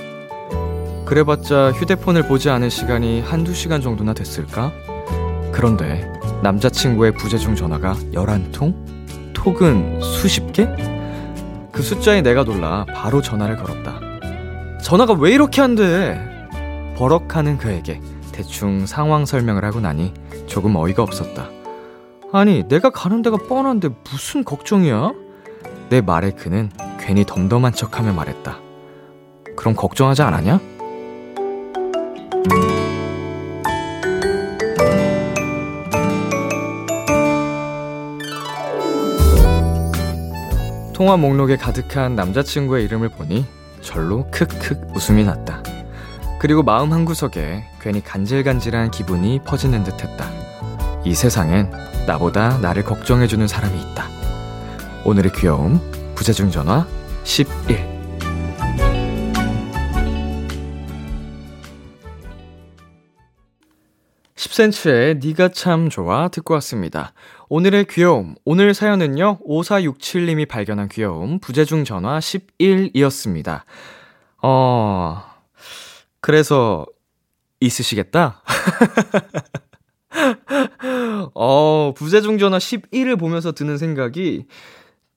[SPEAKER 2] 그래봤자 휴대폰을 보지 않은 시간이 한두 시간 정도나 됐을까? 그런데 남자친구의 부재중 전화가 11통? 톡은 수십 개? 그 숫자에 내가 놀라 바로 전화를 걸었다. 전화가 왜 이렇게 안 돼? 버럭하는 그에게 대충 상황 설명을 하고 나니 조금 어이가 없었다. 아니, 내가 가는 데가 뻔한데 무슨 걱정이야? 내 말에 그는 괜히 덤덤한 척 하며 말했다. 그럼 걱정하지 않았냐? 통화 목록에 가득한 남자친구의 이름을 보니 절로 크크 웃음이 났다. 그리고 마음 한구석에 괜히 간질간질한 기분이 퍼지는 듯 했다. 이 세상엔 나보다 나를 걱정해주는 사람이 있다. 오늘의 귀여움, 부재중 전화 11. 10cm의 니가 참 좋아 듣고 왔습니다. 오늘의 귀여움, 오늘 사연은요, 5467님이 발견한 귀여움, 부재중 전화 11이었습니다. 어, 그래서, 있으시겠다? 어, 부재중 전화 11을 보면서 드는 생각이,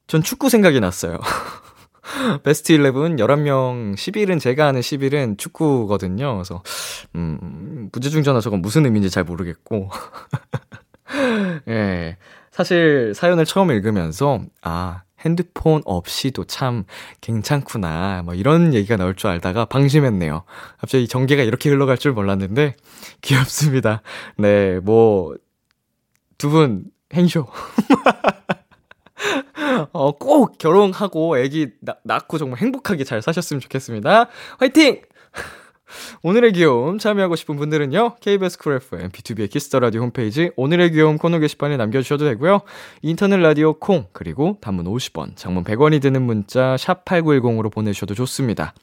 [SPEAKER 2] 전 축구 생각이 났어요. 베스트 11, 11명, 11은 제가 아는 11은 축구거든요. 그래서, 음, 부재중 전화 저건 무슨 의미인지 잘 모르겠고. 예. 사실 사연을 처음 읽으면서, 아, 핸드폰 없이도 참 괜찮구나. 뭐 이런 얘기가 나올 줄 알다가 방심했네요. 갑자기 전개가 이렇게 흘러갈 줄 몰랐는데, 귀엽습니다. 네, 뭐, 두 분 행쇼. 어, 꼭 결혼하고 나, 낳고 정말 행복하게 잘 사셨으면 좋겠습니다. 화이팅! 오늘의 귀여움 참여하고 싶은 분들은요. KBS 쿨 FM, B2B의 키스터 라디오 홈페이지 오늘의 귀여움 코너 게시판에 남겨주셔도 되고요. 인터넷 라디오 콩 그리고 단문 50원, 장문 100원이 드는 문자 샵 8910으로 보내주셔도 좋습니다.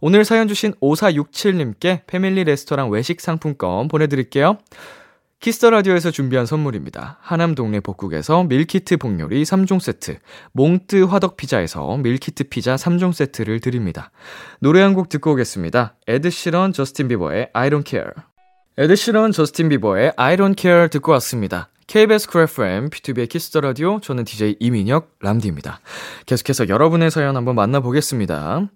[SPEAKER 2] 오늘 사연 주신 5467님께 패밀리 레스토랑 외식 상품권 보내드릴게요. Kiss the Radio에서 준비한 선물입니다. 하남 동네 복국에서 밀키트 복요리 3종 세트, 몽뜨 화덕 피자에서 밀키트 피자 3종 세트를 드립니다. 노래 한 곡 듣고 오겠습니다. 에드 시런 저스틴 비버의 I don't care. 에드 시런 저스틴 비버의 I don't care 듣고 왔습니다. KBS 쿨 FM, B2B의 키스터 라디오, 저는 DJ 이민혁, 람디입니다. 계속해서 여러분의 사연 한번 만나보겠습니다.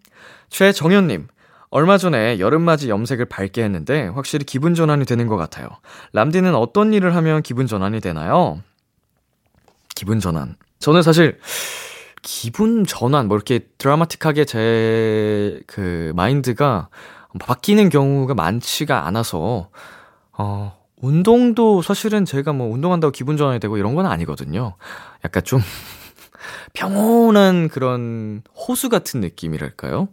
[SPEAKER 2] 최정현님, 얼마 전에 여름맞이 염색을 밝게 했는데 확실히 기분 전환이 되는 것 같아요. 람디는 어떤 일을 하면 기분 전환이 되나요? 기분 전환. 저는 사실 기분 전환, 뭐 이렇게 드라마틱하게 제 그 마인드가 바뀌는 경우가 많지가 않아서, 어, 운동도 사실은 제가 뭐 운동한다고 기분 전환이 되고 이런 건 아니거든요. 약간 좀 평온한 그런 호수 같은 느낌이랄까요?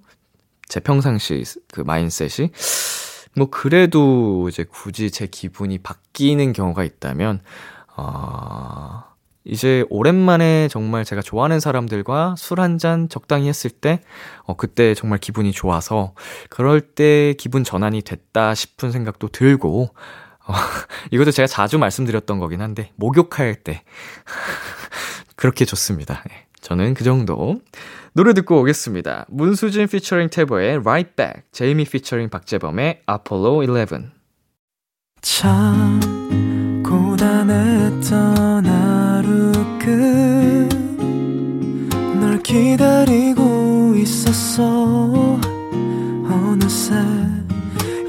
[SPEAKER 2] 제 평상시 그 마인셋이. 뭐 그래도 이제 굳이 제 기분이 바뀌는 경우가 있다면, 어, 이제 오랜만에 정말 제가 좋아하는 사람들과 술 한 잔 적당히 했을 때, 어, 그때 정말 기분이 좋아서, 그럴 때 기분 전환이 됐다 싶은 생각도 들고, 어, 이것도 제가 자주 말씀드렸던 거긴 한데, 목욕할 때. 그렇게 좋습니다. 네, 저는 그 정도. 노래 듣고 오겠습니다. 문수진 피처링 태보의 Right Back, 제이미 피처링 박재범의 Apollo 11.
[SPEAKER 10] 참 고단했던 하루 끝널 기다리고 있었어 어느새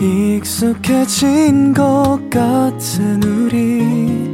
[SPEAKER 10] 익숙해진 것 같은 우리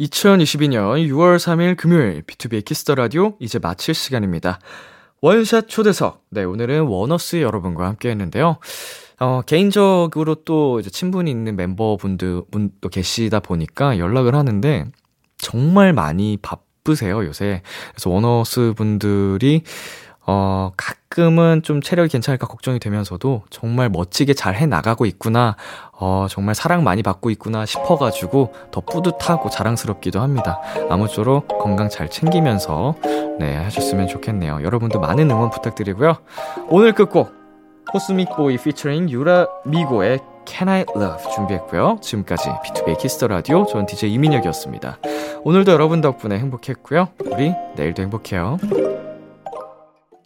[SPEAKER 2] 2022년 6월 3일 금요일 B2B의 키스터 라디오 이제 마칠 시간입니다. 원샷 초대석. 네, 오늘은 원어스 여러분과 함께 했는데요. 어, 개인적으로 또 이제 친분이 있는 멤버분들, 분도 계시다 보니까 연락을 하는데 정말 많이 바쁘세요, 요새. 그래서 원어스 분들이 어, 가끔은 좀 체력이 괜찮을까 걱정이 되면서도 정말 멋지게 잘 해나가고 있구나, 어, 정말 사랑 많이 받고 있구나 싶어가지고 더 뿌듯하고 자랑스럽기도 합니다. 아무쪼록 건강 잘 챙기면서, 네, 하셨으면 좋겠네요. 여러분도 많은 응원 부탁드리고요. 오늘 끝곡, 코스믹보이 피처링 유라 미고의 Can I Love 준비했고요. 지금까지 B2B의 키스터 라디오, 저는 DJ 이민혁이었습니다. 오늘도 여러분 덕분에 행복했고요. 우리 내일도 행복해요.